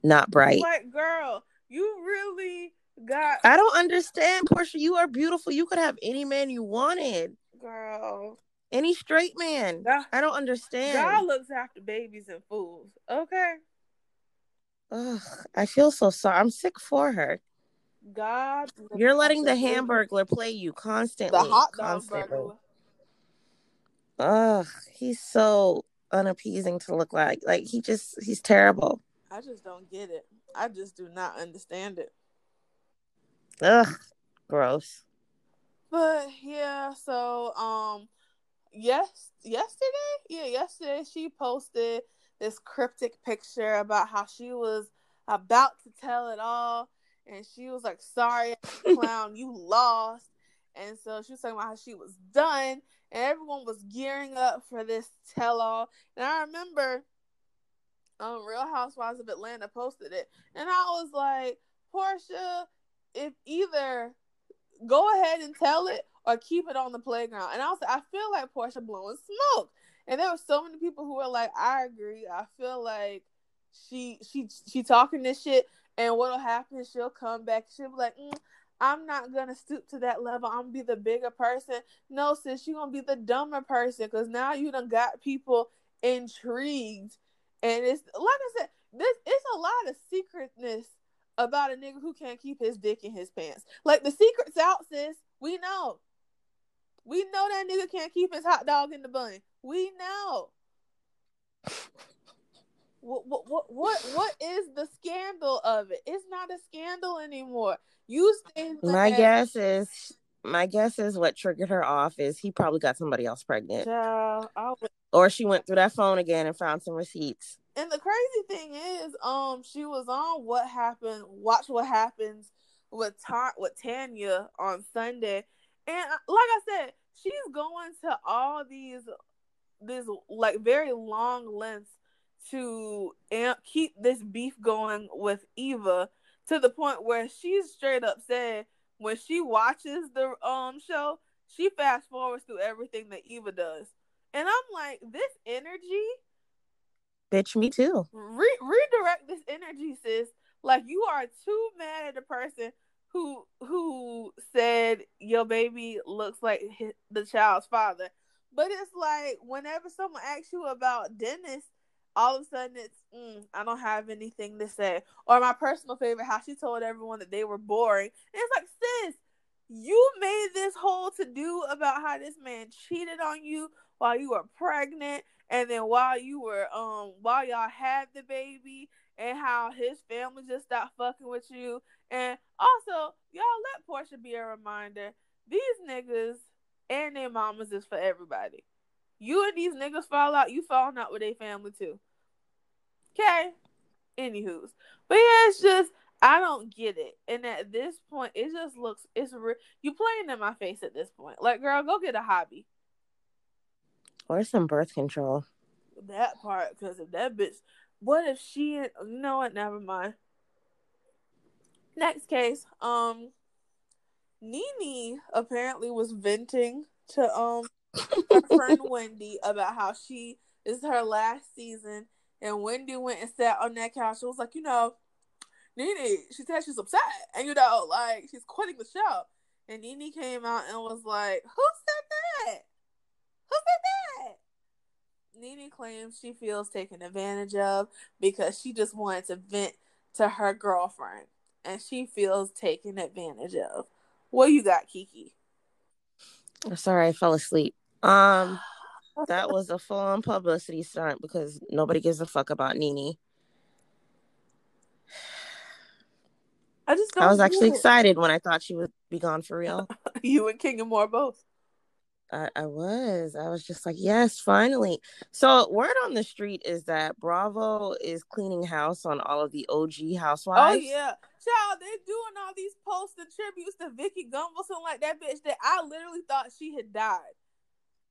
not bright. Like, girl, you really got I don't understand, Portia. You are beautiful. You could have any man you wanted. Girl. Any straight man. God, I don't understand. God looks after babies and fools. Okay. Ugh, I feel so sorry. I'm sick for her. God. You're letting the Hamburglar play you constantly. The hot dog burglar. Ugh, he's so unappeasing to look like. Like he just he's terrible. I just don't get it. I just do not understand it. Ugh, gross. But yeah, so um yes yesterday? Yeah, yesterday she posted this cryptic picture about how she was about to tell it all and she was like, Sorry, *laughs* clown, you lost. And so she was talking about how she was done and everyone was gearing up for this tell all. And I remember um Real Housewives of Atlanta posted it. And I was like, porsha if either go ahead and tell it or keep it on the playground. And I was I feel like Porsha blowing smoke. And there were so many people who were like, I agree. I feel like she she she talking this shit. And what'll happen is she'll come back. She'll be like mm, i'm not gonna stoop to that level. I'm gonna be the bigger person. No sis you're gonna be the dumber person because now you done got people intrigued. And it's like i said this it's a lot of secretness about a nigga who can't keep his dick in his pants. Like the secret's out sis. We know we know that nigga can't keep his hot dog in the bun we know what what what what is the scandal of it? It's not a scandal anymore. You My guess is my guess is what triggered her off is he probably got somebody else pregnant. Child, would... Or she went through that phone again and found some receipts. And the crazy thing is, um, she was on what happened. Watch what happens with Ta- with Tanya on Sunday, and uh, like I said, she's going to all these these like very long lengths to amp, keep this beef going with Eva to the point where she's straight up said when she watches the um show, she fast forwards through everything that Eva does. And I'm like, this energy Bitch, me too. Re- redirect this energy, sis. Like you are too mad at the person who who said your baby looks like his, the child's father. But it's like whenever someone asks you about Dennis, all of a sudden it's mm, I don't have anything to say. Or my personal favorite, how she told everyone that they were boring. And it's like, sis, you made this whole to do about how this man cheated on you while you were pregnant, and then while you were um while y'all had the baby, and how his family just stopped fucking with you. And also, y'all let Porsha be a reminder: these niggas and their mamas is for everybody. You and these niggas fall out, you falling out with their family too. Okay. Anywho's, but yeah, it's just I don't get it, and at this point, it just looks it's re- you playing in my face at this point. Like, girl, go get a hobby or some birth control. That part, because if that bitch, what if she? You know what? Never mind. Next case, um, Nene apparently was venting to um her *laughs* friend Wendy about how she is her last season and Wendy went and sat on that couch. She was like, you know, nene she said she's upset. And, you know, like, she's quitting the show. And nene came out and was like, who said that? Who said that? Nene claims she feels taken advantage of because she just wanted to vent to her girlfriend. And she feels taken advantage of. What you got, Kiki? I'm Sorry, I fell asleep. Um *sighs* that was a full on publicity stunt because nobody gives a fuck about Nene. I just I was actually it. excited when I thought she would be gone for real. *laughs* you and Kenya Moore both. I, I was. I was just like, yes, finally. So word on the street is that Bravo is cleaning house on all of the OG oh, housewives. Oh yeah. Child, they're doing all these posts and tributes to Vicki Gunvalson like that bitch that I literally thought she had died.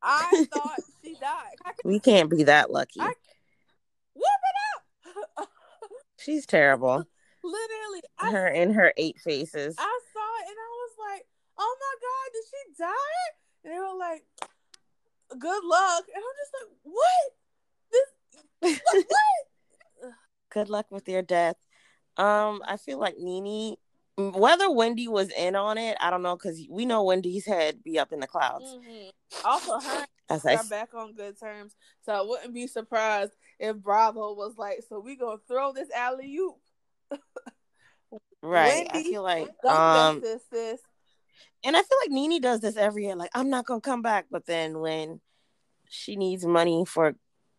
I *laughs* thought she died. We can't be that lucky. I, whoop it up. *laughs* She's terrible. Literally, I, her in her eight faces. I saw it And oh they were like, good luck. And I'm just like, what? This, what? *laughs* what? good luck with your death. Um, I feel like Nene, whether Wendy was in on it, I don't know, because we know Wendy's head be up in the clouds. Mm-hmm. Also, her As *laughs* are back on good terms, so I wouldn't be surprised if Bravo was like, "So we gonna throw this alley oop." *laughs* right. Wendy, I feel like um, this, this, and I feel like Nene does this every year. Like, I'm not gonna come back, but then when she needs money for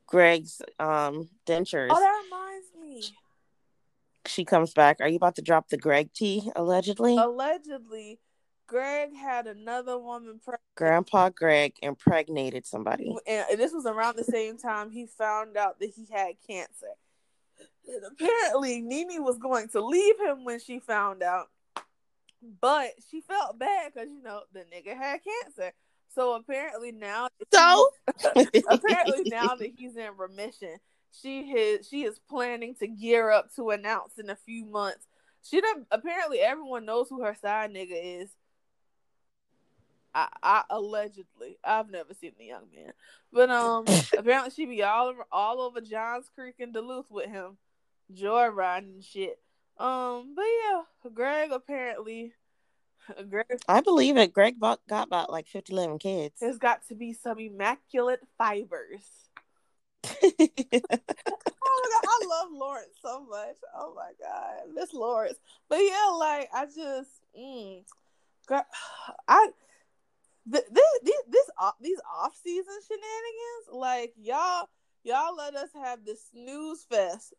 Greg's um dentures, oh, that reminds me she comes back. Are you about to drop the Greg tea? Allegedly. Allegedly, Greg had another woman pregnant. Grandpa Greg impregnated somebody. And this was around the same time he found out that he had cancer. And apparently, Nene was going to leave him when she found out, but she felt bad because you know the nigga had cancer. So apparently now, so *laughs* apparently now that he's in remission, she has she is planning to gear up to announce in a few months. She done apparently everyone knows who her side nigga is. I, I allegedly I've never seen the young man, but um *coughs* apparently she be all over all over Johns Creek and Duluth with him, joyriding and shit. Um, but yeah, Greg apparently. *laughs* Greg, I believe it. Greg got about like 50, 11 kids. There's got to be some immaculate fibers *laughs* oh my god, I love Lawrence so much. Oh my god, Miss Lawrence. But yeah, like I just, mm, *sighs* I. this this this these off season shenanigans, like y'all y'all let us have this snooze fest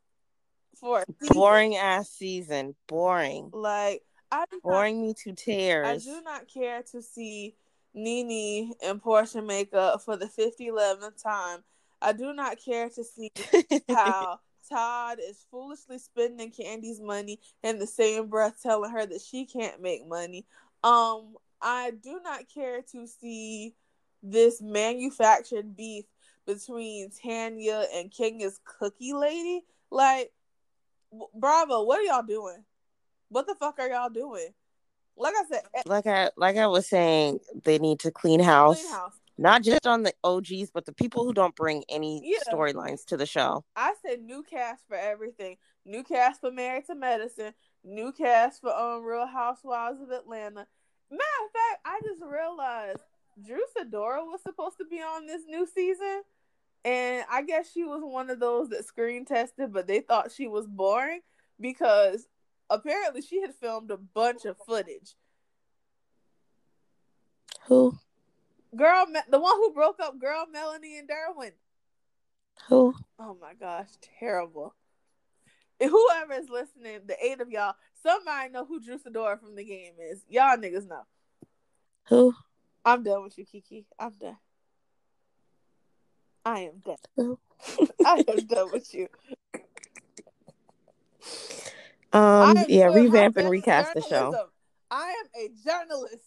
for boring ass season, boring. Like I boring not, me to tears. I do not care to see Nene and Porsha make up for the 50 11th time I do not care to see *laughs* how Todd is foolishly spending Candy's money in the same breath telling her that she can't make money. Um, I do not care to see this manufactured beef between Tanya and Kenya's cookie lady. Like, bravo, what are y'all doing? What the fuck are y'all doing? Like I said, eh like I like I was saying, they need to clean house. Clean house not just on the OGs, but the people who don't bring any yeah. storylines to the show. I said new cast for everything. New cast for Married to Medicine. New cast for um Real Housewives of Atlanta. Matter of fact, I just realized Drew Sidora was supposed to be on this new season. And I guess she was one of those that screen tested, but they thought she was boring because apparently she had filmed a bunch of footage. Who? Girl, the one who broke up girl Melanie and Derwin. Who? Oh my gosh, terrible. whoever is listening, the eight of y'all, somebody know who Drew Sidora from the game is. Y'all niggas know. Who? I'm done with you, Kiki. I'm done. I am done. *laughs* I am done with you. Um. Yeah. Revamp and recast the show. I am a journalist.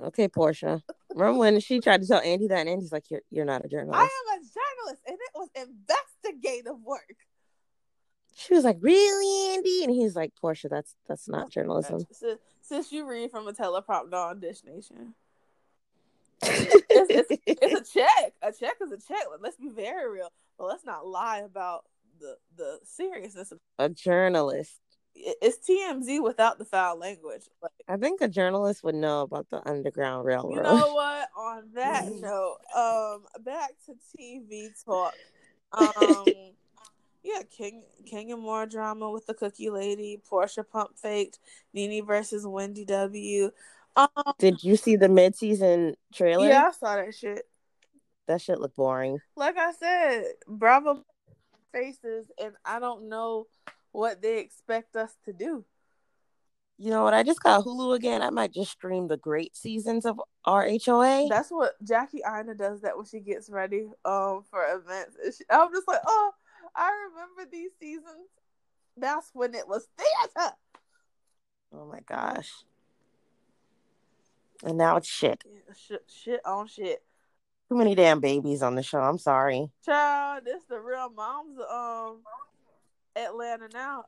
Okay, Porsha. Remember when she tried to tell Andy that, and Andy's like, "You're you're not a journalist." I am a journalist, and it was investigative work. She was like, "Really, Andy?" And he's like, "Porsha, that's that's not journalism." Since, since you read from a teleprompter on Dish Nation, it's, it's, it's, a *laughs* check. A check is a check. Let's be very real, but let's not lie about the the seriousness of a journalist it's TMZ without the foul language. Like, I think a journalist would know about the Underground Railroad. You know what? *laughs* On that note, um, back to TV talk. *laughs* Um, yeah, King King and more drama with the Cookie Lady, Porsha pump faked, Nene versus Wendy W. Um, Did you see the mid season trailer? Yeah, I saw that shit. That shit looked boring. Like I said, Bravo faces, and I don't know what they expect us to do. You know what? I just got Hulu again. I might just stream the great seasons of RHOA. That's what Jackie Aina does. That when she gets ready um for events, she, I'm just like, oh, I remember these seasons. That's when it was theater. Oh my gosh! And now it's shit. Shit, shit on shit. Too many damn babies on the show. I'm sorry. Child, this the real moms um Atlanta now.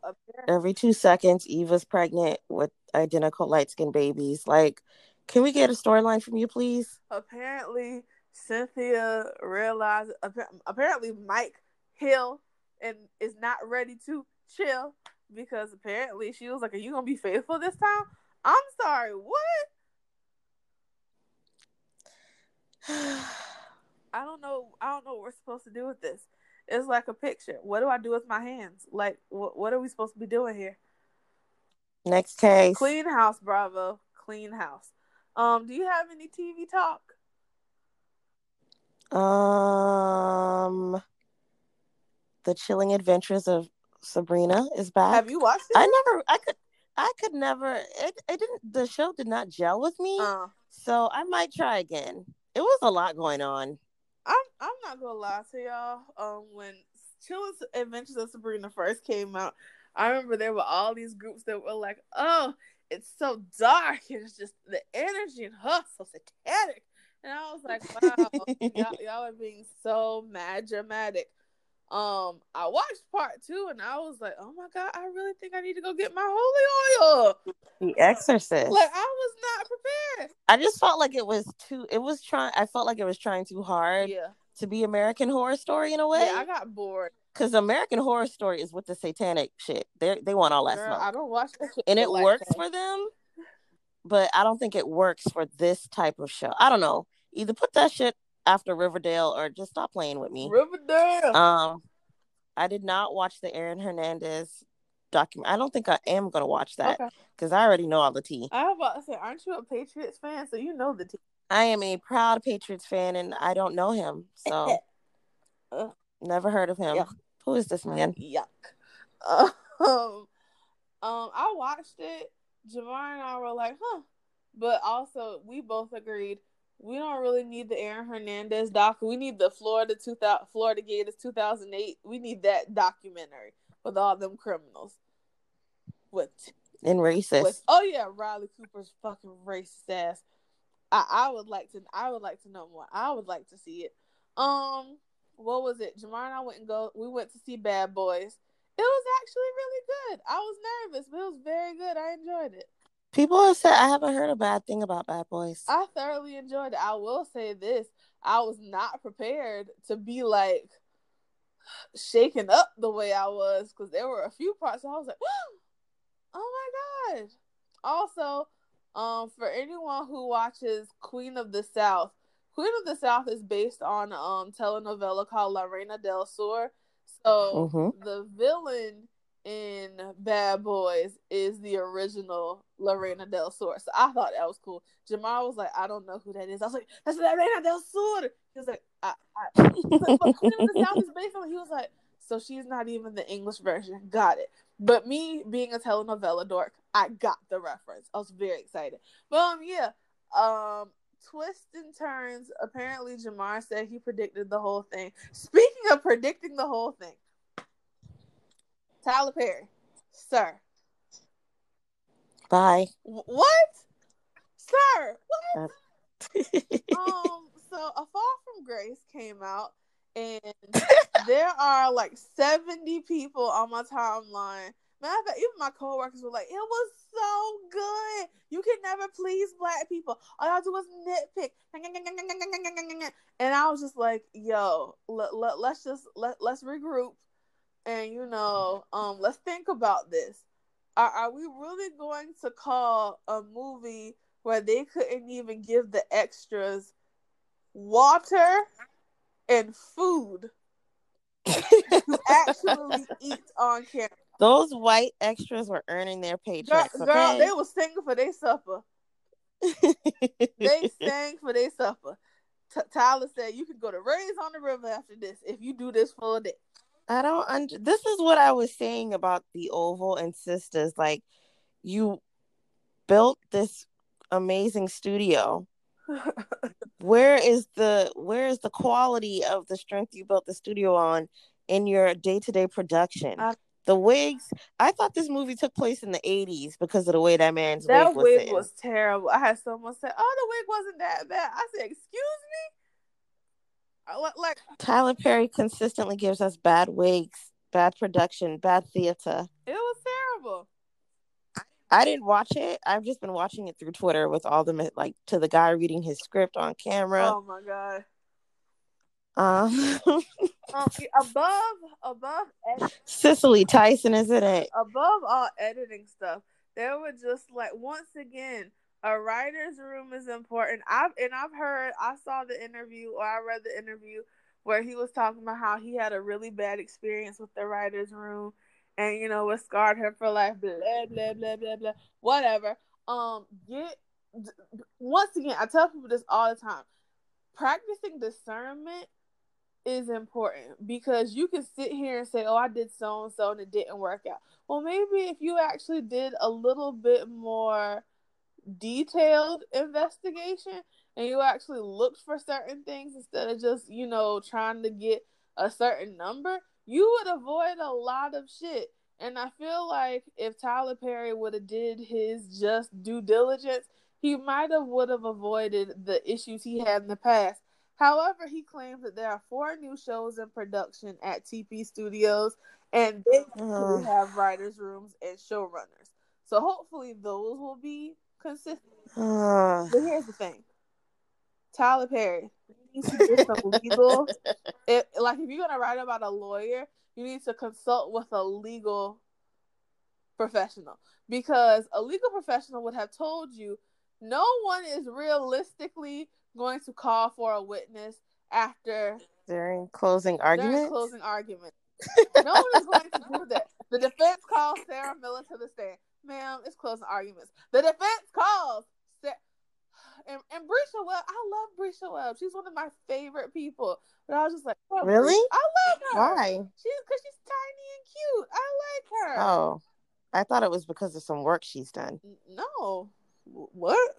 Every two seconds, Eva's pregnant with identical light skinned babies. Like, Can we get a storyline from you, please? Apparently, Cynthia realized. Apparently, Mike Hill and is not ready to chill because apparently she was like, "Are you gonna be faithful this time?" I'm sorry, what? *sighs* I don't know. I don't know what we're supposed to do with this. It's like a picture. What do I do with my hands? Like, what, what are we supposed to be doing here? Next case. Clean house, Bravo. Clean house. Um, do you have any TV talk? Um, The Chilling Adventures of Sabrina is back. Have you watched it? I never. I could. I could never. It. It didn't. The show did not gel with me. Uh. So I might try again. It was a lot going on. I'm. I'm not gonna lie to y'all. Um, when Chilling Adventures of Sabrina first came out, I remember there were all these groups that were like, "Oh, it's so dark. It's just the energy and huh, so satanic." And I was like, "Wow, *laughs* y'all, y'all are being so mad dramatic." Um, I watched part two and I was like, "Oh my god, I really think I need to go get my holy oil." The Exorcist. Like I was not prepared. I just felt like it was too. It was trying. I felt like it was trying too hard. Yeah. To be American Horror Story in a way. Yeah, I got bored because American Horror Story is with the satanic shit. They they want all that Girl, smoke. I don't watch that and it like works that. for them, but I don't think it works for this type of show. I don't know. Either put that shit after Riverdale or just stop playing with me. Riverdale. Um, I did not watch the Aaron Hernandez document. I don't think I am gonna watch that because okay. I already know all the tea. I was about to say, aren't you a Patriots fan? So you know the tea. I am a proud Patriots fan, and I don't know him, so uh, *laughs* never heard of him. Who is this man? Yuck. *laughs* Um, um, I watched it. Jamar and I were like, huh. But also, we both agreed we don't really need the Aaron Hernandez doc. We need the Florida 2000, Florida Gators 2008. We need that documentary with all them criminals. With and racist. With, oh yeah, Riley Cooper's fucking racist ass. I, I would like to. I would like to know more. I would like to see it. Um, what was it? Jamar and I went and go. We went to see Bad Boys. It was actually really good. I was nervous, but it was very good. I enjoyed it. People have said I haven't heard a bad thing about Bad Boys. I thoroughly enjoyed it. I will say this: I was not prepared to be like shaken up the way I was because there were a few parts I was like, *gasps* "Oh my god!" Also, um, for anyone who watches Queen of the South, Queen of the South is based on um telenovela called La Reina del Sur. So mm-hmm. the villain in Bad Boys is the original La Reina del Sur. So I thought that was cool. Jamal was like, I don't know who that is. I was like, that's La Reina del Sur. He was like, I, I. *laughs* He was like. He was like, so she's not even the English version. Got it. But me being a telenovela dork, I got the reference. I was very excited. But um, yeah, um, twists and turns. Apparently, Jamar said he predicted the whole thing. Speaking of predicting the whole thing, Tyler Perry, sir. Bye. what, sir? What? *laughs* um. So, A Fall from Grace came out, and *laughs* there are like seventy people on my timeline Matter of fact, even my coworkers were like, "It was so good. You can never please black people. All y'all do is nitpick." And I was just like, "Yo, let, let, let's just let let's regroup, and you know, um, let's think about this. Are, are we really going to call a movie where they couldn't even give the extras water and food?" to *laughs* actually eat on camera. Those white extras were earning their paychecks. Girl, okay? girl they were singing for their supper. they *laughs* sang for their supper. T- Tyler said, "You can go to Rays on the River after this if you do this for a day." I don't. under. this is what I was saying about the Oval and Sisters. Like, you built this amazing studio. *laughs* where is the where is the quality of the strength you built the studio on in your day to day production? I, the wigs, I thought this movie took place in the 80s because of the way that man's that wig was. That wig was terrible. I had someone say, Oh, the wig wasn't that bad. I said, Excuse me? Like Tyler Perry consistently gives us bad wigs, bad production, bad theater. It was terrible. I didn't watch it. I've just been watching it through Twitter with all the like to the guy reading his script on camera. Oh my god. Um, *laughs* um, above above ed- Cicely Tyson, isn't it? above all editing stuff, there were just like once again a writer's room is important. I've and I've heard I saw the interview or I read the interview where he was talking about how he had a really bad experience with the writer's room and you know what scarred her for life, blah blah blah blah blah, whatever. Um, get once again, I tell people this all the time. Practicing discernment is important because you can sit here and say, "Oh, I did so and so and it didn't work out." Well, maybe if you actually did a little bit more detailed investigation and you actually looked for certain things instead of just, you know, trying to get a certain number, you would avoid a lot of shit. And I feel like if Tyler Perry would have did his just due diligence, he might have would have avoided the issues he had in the past. However, he claims that there are four new shows in production at TP Studios, and they uh. have writers' rooms and showrunners. So hopefully, those will be consistent. Uh. But here's the thing: Tyler Perry needs to get some *laughs* legal. It, like if you're gonna write about a lawyer, you need to consult with a legal professional because a legal professional would have told you no one is realistically going to call for a witness after during closing argument. During closing argument. *laughs* no one is going to do that. The defense calls Sarah Miller to the stand. Ma'am, it's closing arguments. The defense calls and, and Bresha Webb, I love Bresha Webb. She's one of my favorite people. But I was just like, oh, really? I love her. Why? She's because she's tiny and cute. I like her. Oh, I thought it was because of some work she's done. No, what?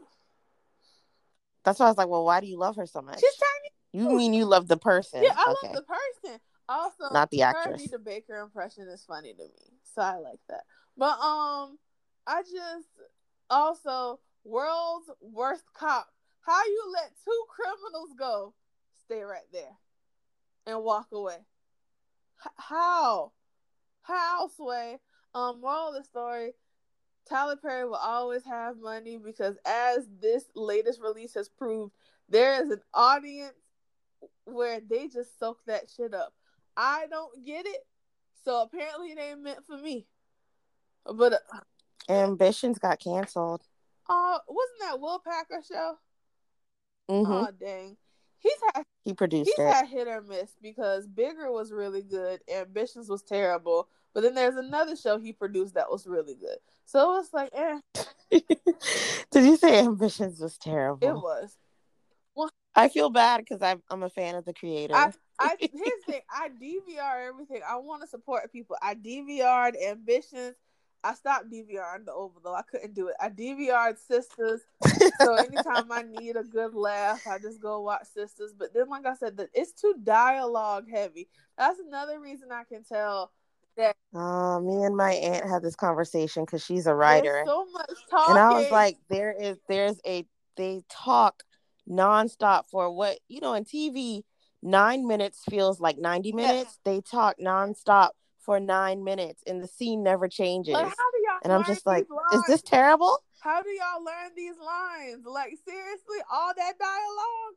That's why I was like, well, why do you love her so much? She's tiny. You mean you love the person? Yeah, I okay. love the person. Also, not the actress. Her Baker impression is funny to me, so I like that. But um, I just also world's worst cop. How you let two criminals go? Stay right there and walk away. H- how? How, Sway? Um, moral of the story, Tyler Perry will always have money because as this latest release has proved, there is an audience where they just soak that shit up. I don't get it, so apparently it ain't meant for me. But uh, Ambitions got canceled. Uh, wasn't that Will Packer show? Mm-hmm. Oh dang, he's had he produced he's it. had hit or miss because Bigger was really good, Ambitions was terrible, but then there's another show he produced that was really good. So it was like, eh. *laughs* Did you say Ambitions was terrible? It was. Well, I feel bad because I'm I'm a fan of the creator. I, I *laughs* here's the thing. I DVR everything. I want to support people. I DVR'd Ambitions. I stopped DVRing the Overload. I couldn't do it. I DVR'd Sisters. *laughs* so anytime I need a good laugh, I just go watch Sisters. But then, like I said, it's too dialogue heavy. That's another reason I can tell that. Uh, me and my aunt had this conversation because she's a writer. so much talking. And I was like, there is, there's a, they talk nonstop for what, you know, in TV, nine minutes feels like 90 minutes. Yes. They talk nonstop for nine minutes and the scene never changes. and I'm just like, is this terrible? How do y'all learn these lines? Like seriously, all that dialogue?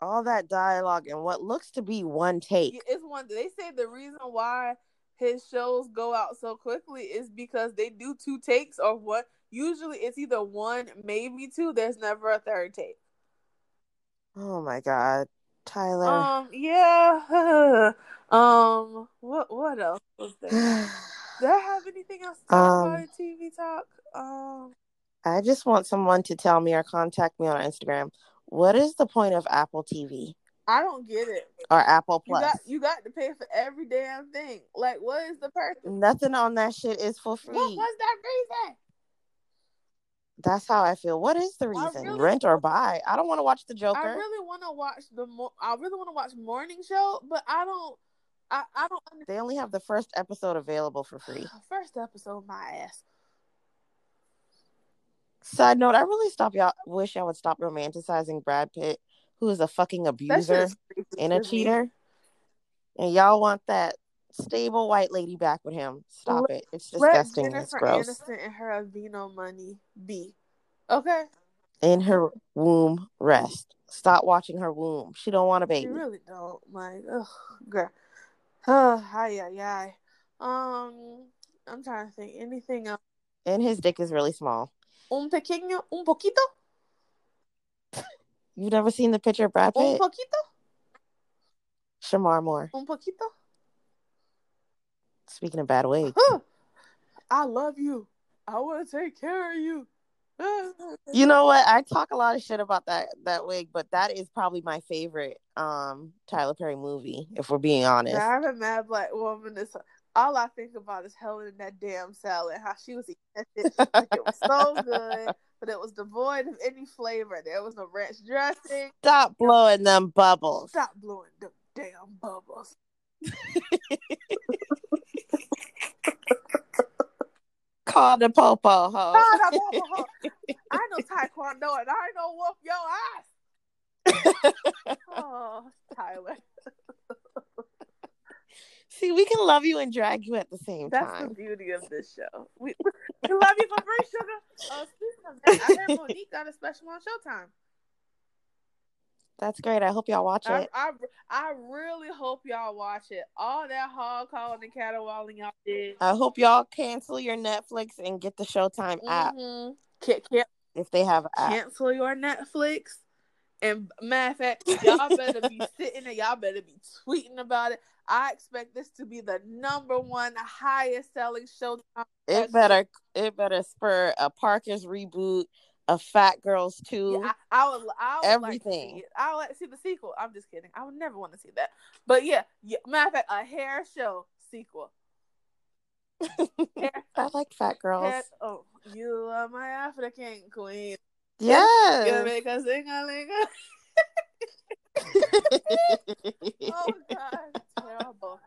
All that dialogue and what looks to be one take. It's one they say the reason why his shows go out so quickly is because they do two takes or what usually it's either one, maybe two. There's never a third take. Oh my god. Tyler. Um, yeah. *laughs* um, what what else was *sighs* there? Did I have anything else to talk um, about TV talk? Um, I just want someone to tell me or contact me on Instagram. What is the point of Apple TV? I don't get it. Or Apple Plus. You got, you got to pay for every damn thing. Like, what is the purpose? Nothing on that shit is for free. What was that reason? That's how I feel. What is the reason? Really, Rent or buy? I don't want to watch the Joker. I really want to watch the. Mo- I really want to watch Morning Show, but I don't. I, I don't. Understand. They only have the first episode available for free. *sighs* First episode, my ass. Side note: I really stop y'all. Wish I would stop romanticizing Brad Pitt, who is a fucking abuser and a cheater. And y'all want that stable white lady back with him. Stop let, it. It's disgusting. It's gross. Aniston and her Aveeno money be. Okay. In her womb rest. Stop watching her womb. She don't want a baby. She really don't. Like, ugh, girl. Oh, hi, hi, hi. Um, I'm trying to think. Anything else? And his dick is really small. Un pequeño, un poquito. *laughs* You've never seen the picture of Brad Pitt? Un poquito. Shemar Moore. Un poquito. Speaking of bad wigs. *gasps* I love you. I want to take care of you. You know what? I talk a lot of shit about that that wig, but that is probably my favorite um Tyler Perry movie, if we're being honest. I'm a mad black woman. Is all I think about is Helen and that damn salad. How she was eating it. Like it was so *laughs* good, but it was devoid of any flavor. There was no ranch dressing. Stop blowing them bubbles. Stop blowing them damn bubbles. *laughs* Call the popo ho. Call the popo ho. *laughs* I know taekwondo and I know whoop your ass. *laughs* oh, Tyler. See, we can love you and drag you at the same That's time. That's the beauty of this show. We, we love you for free, sugar. Uh, speaking of that, I heard Mo'Nique got a special on Showtime. That's great. I hope y'all watch it. I, I really hope y'all watch it. All that hog calling and caterwauling y'all did. I hope y'all cancel your Netflix and get the Showtime mm-hmm. app. Can, can, if they have app cancel your Netflix. And matter of fact, y'all better be *laughs* sitting there. Y'all better be tweeting about it. I expect this to be the number one highest selling show. It better it better spur a Parker's reboot, a Phat Girlz too. Yeah, I, I, would, I would everything. Like I would like to see the sequel. I'm just kidding. I would never want to see that. But yeah, yeah matter of fact, a hair show sequel. hair, *laughs* I like Phat Girlz. Hair, oh, you are my African queen. Yes. You make sing a *laughs* *laughs* oh god, terrible.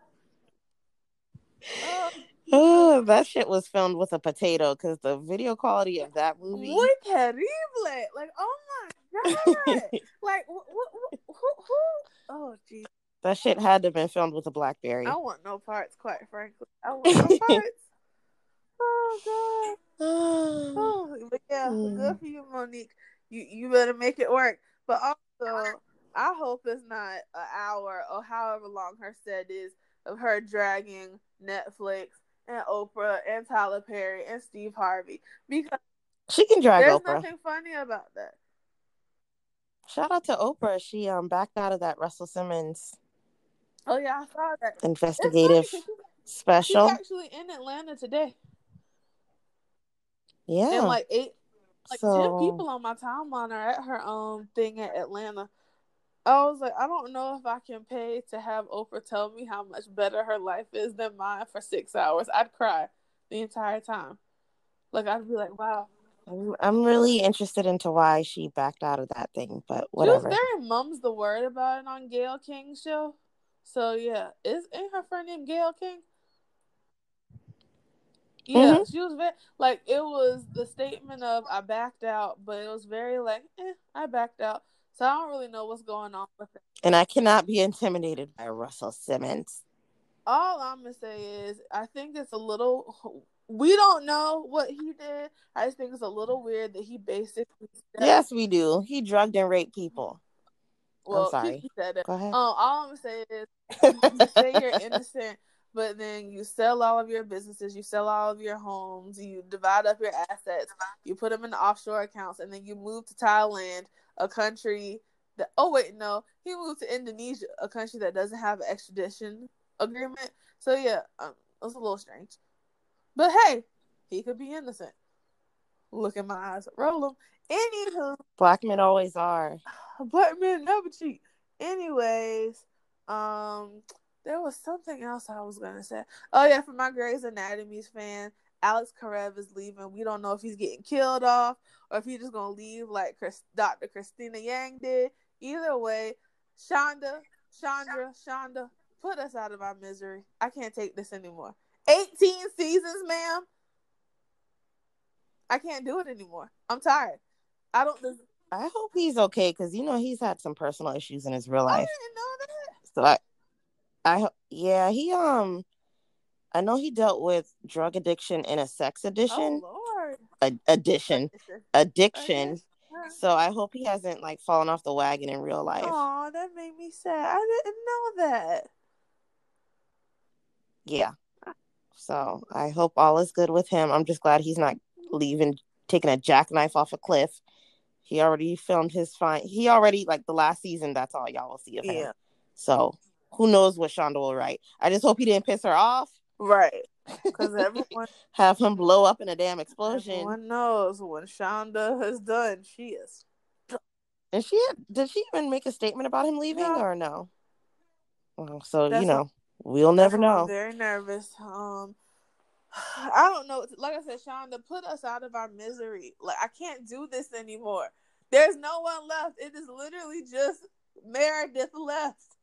Oh. Oh, that shit was filmed with a potato because the video quality of that movie. Muy terrible! Like, oh my god! *laughs* like, who, who, who? Oh, jeez. That shit had to have been filmed with a BlackBerry. I want no parts, quite frankly. I want no *laughs* parts. Oh god. *sighs* oh, but yeah, mm. good for you, Mo'Nique. You you better make it work. But also, I hope it's not an hour or however long her set is of her dragging Netflix and Oprah and Tyler Perry and Steve Harvey because she can drag there's Oprah. There's nothing funny about that. Shout out to Oprah. She um backed out of that Russell Simmons. Oh yeah, I saw that investigative special. She's actually in Atlanta today. Yeah, and like eight, like so... ten people on my timeline are at her um thing at Atlanta. I was like, I don't know if I can pay to have Oprah tell me how much better her life is than mine for six hours. I'd cry the entire time. Like I'd be like, wow. I'm, really interested into why she backed out of that thing, but whatever. She was very mum's the word about it on Gayle King's show. So yeah, is ain't her friend named Gayle King? Yeah, mm-hmm. she was very like it was the statement of I backed out, but it was very like, eh, I backed out. So I don't really know what's going on with it. And I cannot be intimidated by Russell Simmons. All I'm gonna say is I think it's a little we don't know what he did. I just think it's a little weird that he basically Yes, we do. He drugged and raped people. Well, I'm sorry. He said it. Go ahead. Um, all I'm gonna say is you *laughs* say you're innocent, but then you sell all of your businesses, you sell all of your homes, you divide up your assets, you put them in offshore accounts, and then you move to Thailand a country that oh wait no he moved to Indonesia a country that doesn't have an extradition agreement. So yeah um, it's a little strange. But hey he could be innocent. Look in my eyes roll them anywho. Black men always are. *sighs* Black men never cheat anyways um there was something else I was gonna say. Oh yeah, for my Grey's Anatomy's fan, Alex Karev is leaving. We don't know if he's getting killed off or if he's just gonna leave like Chris, Dr. Cristina Yang did. Either way, Shonda, Chandra, Shonda, put us out of our misery. I can't take this anymore. 18 seasons, ma'am. I can't do it anymore. I'm tired. I don't. I hope he's okay because you know he's had some personal issues in his real life. I didn't know that. So I, I yeah he um I know he dealt with drug addiction in a sex oh, *laughs* addiction. Oh Lord. Addiction. Addiction. So I hope he hasn't like fallen off the wagon in real life. Oh, that made me sad. I didn't know that. Yeah. So I hope all is good with him. I'm just glad he's not leaving, taking a jackknife off a cliff. He already filmed his fine. He already like the last season. That's all y'all will see of him. Yeah. So who knows what Shonda will write? I just hope he didn't piss her off. Right. Because everyone *laughs* have him blow up in a damn explosion. Everyone knows when Shonda has done, she is. And she did she even make a statement about him leaving No. or no? Well, so That's you know, we'll never know. very nervous. Um, *sighs* I don't know. Like I said, Shonda, put us out of our misery. Like I can't do this anymore. There's no one left. It is literally just Meredith left.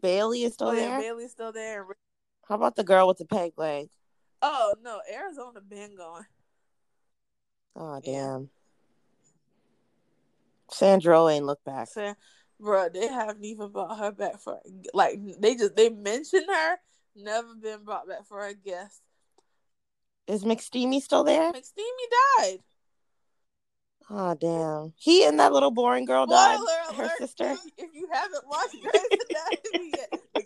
Bailey is still oh there. yeah, Bailey's still there. How about the girl with the peg leg? Oh no, Arizona been gone. Oh Yeah. damn. Sandro ain't look back. Saying, bro, they haven't even brought her back for like they just they mentioned her, never been brought back for a guest. Is McSteamy still there? McSteamy died. Oh damn. He and that little boring girl Spoiler died. Her sister. If, you haven't watched Grey's Anatomy yet. *laughs*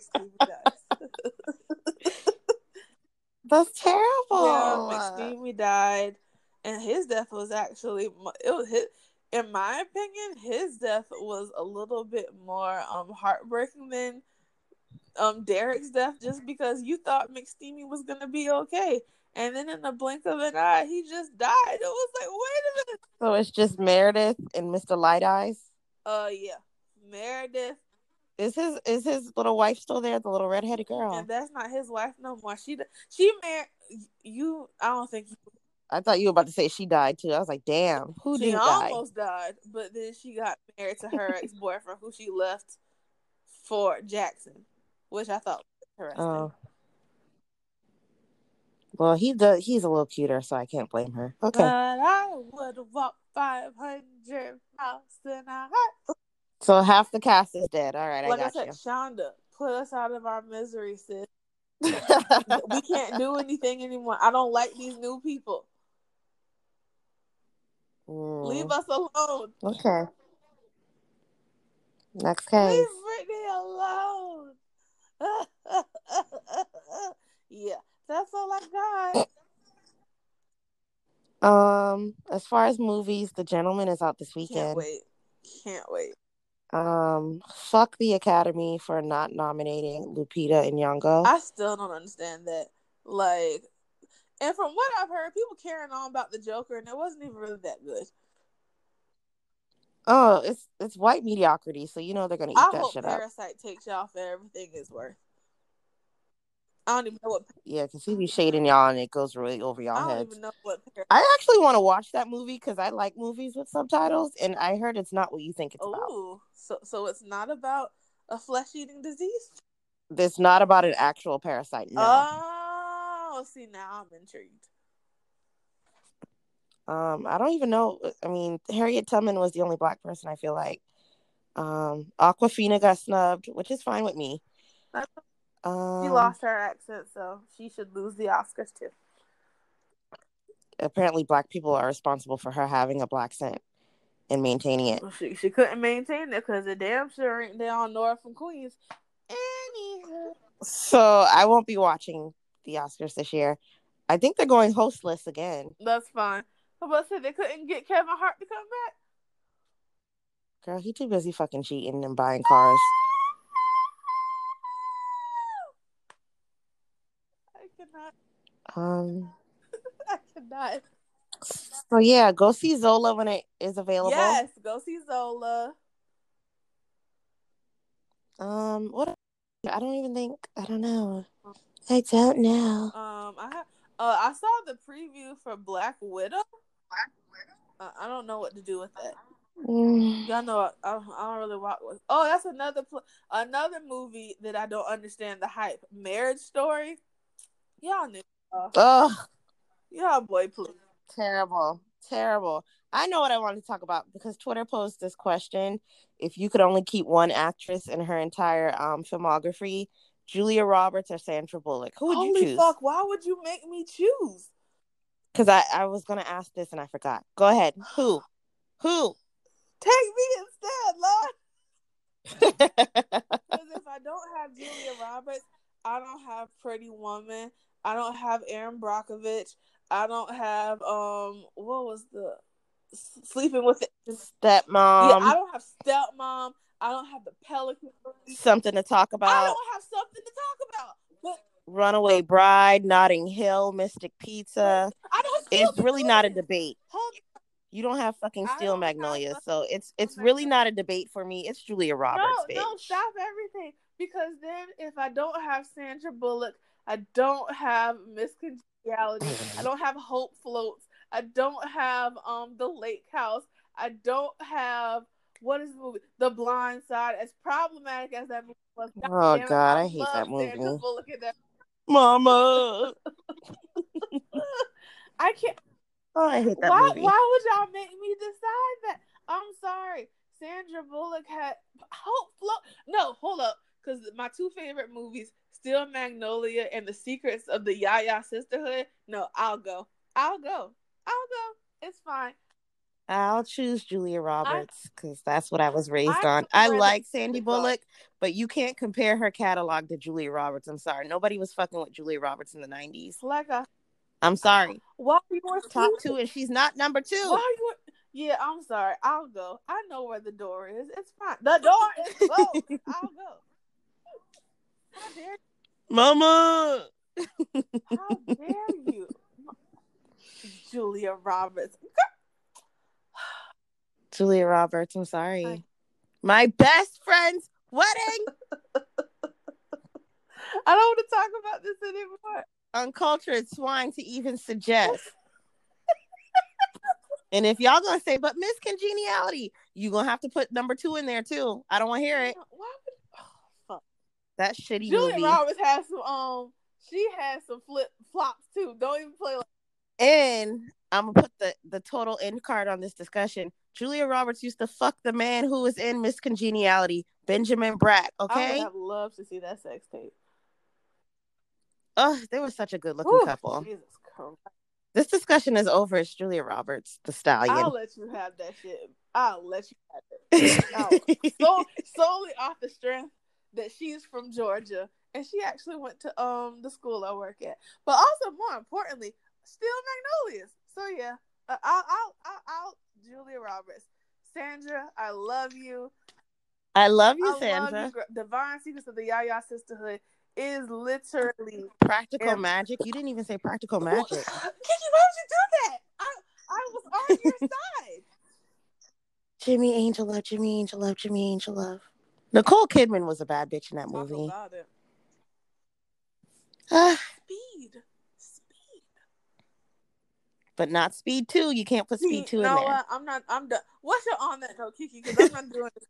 That's terrible. Yeah, McSteamy died, and his death was actually it was his. In my opinion, his death was a little bit more um heartbreaking than um Derek's death, just because you thought McSteamy was gonna be okay, and then in the blink of an eye, he just died. It was like, wait a minute. So it's just Meredith and Mr. Light Eyes. Uh, yeah, Meredith, Is his is his little wife still there? The little redheaded girl. and that's not his wife no more. She she married you. I don't think you I thought you were about to say she died too. I was like, damn, who she did die? almost died, but then she got married to her ex boyfriend, who she left for Jackson, which I thought was interesting. Oh. Well, he does. He's a little cuter, so I can't blame her. Okay. But I would walk five hundred miles an hour. so half the cast is dead. All right, Like I I, got said, Shonda, put us out of our misery, sis. *laughs* we can't do anything anymore. I don't like these new people. Mm, Leave us alone. Okay. Next Leave case. Brittany alone. *laughs* yeah, that's all I got. Um, as far as movies, The Gentlemen is out this weekend. Can't wait. Can't wait. Um, fuck the Academy for not nominating Lupita and Nyong'o. I still don't understand that. Like, and from what I've heard, people carrying on about the Joker, and it wasn't even really that good. Oh, it's it's white mediocrity, so you know they're gonna eat I that hope shit up. Parasite takes y'all for everything it's worth. I don't even know what *laughs* Yeah, because he be shading y'all and it goes really over y'all don't heads. even know what. *laughs* I actually want to watch that movie because I like movies with subtitles, and I heard it's not what you think it's about. Ooh, so so it's not about a flesh eating disease. It's not about an actual parasite. No. Oh, see now I'm intrigued. um, I don't even know. I mean, Harriet Tubman was the only black person I feel like. Um, Awkwafina got snubbed, which is fine with me. Um, She lost her accent, so she should lose the Oscars too. Apparently, black people are responsible for her having a black scent and maintaining it. Well, she she couldn't maintain it because the damn sure ain't down north from Queens. Anywho, So I won't be watching the Oscars this year. I think they're going hostless again. that's fine. I was say they couldn't get Kevin Hart to come back. Girl, he too busy fucking cheating and buying cars. Um. *laughs* I cannot. So yeah, go see Zola when it is available. Yes, go see Zola. Um. What? I don't even think. I don't know. I don't know. Um, I have. Uh, I saw the preview for Black Widow. Black Widow. Uh, I don't know what to do with that. Mm, Y'all know I, I, don't- I don't really watch. Oh, that's another pl- another movie that I don't understand the hype. Marriage Story. Y'all knew. Ugh. y'all boy, please. Terrible. Terrible. I know what I want to talk about because Twitter posed this question: If you could only keep one actress in her entire um filmography, Julia Roberts or Sandra Bullock. Who would Holy you choose? fuck! Why would you make me choose? Because I, I was gonna ask this and I forgot. Go ahead. Who? Who? Take me instead, Lord. *laughs* Because if I don't have Julia Roberts, I don't have Pretty Woman. I don't have Erin Brockovich. I don't have um what was the sleeping with the Stepmom. yeah, I don't have stepmom. I don't have the Pelican. something to talk about. I don't have something to talk about. But Runaway Bride, Notting Hill, Mystic Pizza. I don't. It's really not a debate. You don't have fucking Steel Magnolias, so it's it's really not a debate for me. It's Julia Roberts, no, bitch. no, stop everything. Because then if I don't have Sandra Bullock, I don't have Miss Congeniality. I don't have Hope Floats. I don't have um the Lake House. I don't have what is the movie? The Blind Side. As problematic as that movie was. Oh, damn God, I hate that movie. Bullock in that. Mama. *laughs* I can't. Oh, I hate that why? movie. Why would y'all make me decide that? I'm sorry. Sandra Bullock had Hope Float. No, hold up, because my two favorite movies, Steel Magnolia and The Secrets of the Yaya Sisterhood. No, I'll go. I'll go. I'll go. It's fine. I'll choose Julia Roberts because that's what I was raised I on. I like Sandy Bullock, but you can't compare her catalog to Julia Roberts. I'm sorry. Nobody was fucking with Julia Roberts in the 90s. Like a I'm sorry. why you Top two, and she's not number two. Why you? Yeah, I'm sorry. I'll go. I know where the door is. It's fine. The door is closed. *laughs* I'll go. How dare Mama. How dare you, *laughs* Julia Roberts? Julia Roberts, I'm sorry. Hi. My best friend's wedding. *laughs* I don't want to talk about this anymore. Uncultured swine to even suggest. *laughs* and if y'all gonna say, but Miss Congeniality, you gonna have to put number two in there too. I don't want to hear it. Why would fuck? That shitty Julia movie. Roberts has some um. She has some flip flops too. Don't even play like. And I'm gonna put the the total end card on this discussion. Julia Roberts used to fuck the man who was in Miss Congeniality, Benjamin Bratt. Okay. I would have loved to see that sex tape. oh, they were such a good looking Whew, couple. Jesus Christ. This discussion is over. It's Julia Roberts, the stallion. I'll let you have that shit. I'll let you have it. *laughs* So solely off the strength that she's from Georgia and she actually went to um the school I work at. But also more importantly, Steel Magnolias. So yeah, uh, I'll, I'll I'll I'll Julia Roberts, Sandra, I love you. I love you, I love Sandra. you. gr- Divine Secrets of the Yaya Sisterhood is literally. Practical Yeah. magic. You didn't even say practical magic. *laughs* Kiki, why would you do that? I I was on your *laughs* side. Jimmy Angel Love, Jimmy Angel Love, Jimmy Angel Love. Nicole Kidman was a bad bitch in that Talk movie. Ah, Speed. Speed. but not Speed 2. You can't put Speed *laughs* 2 you in there. what? I'm not. I'm done. What's your on that note, Kiki? Because I'm not doing this.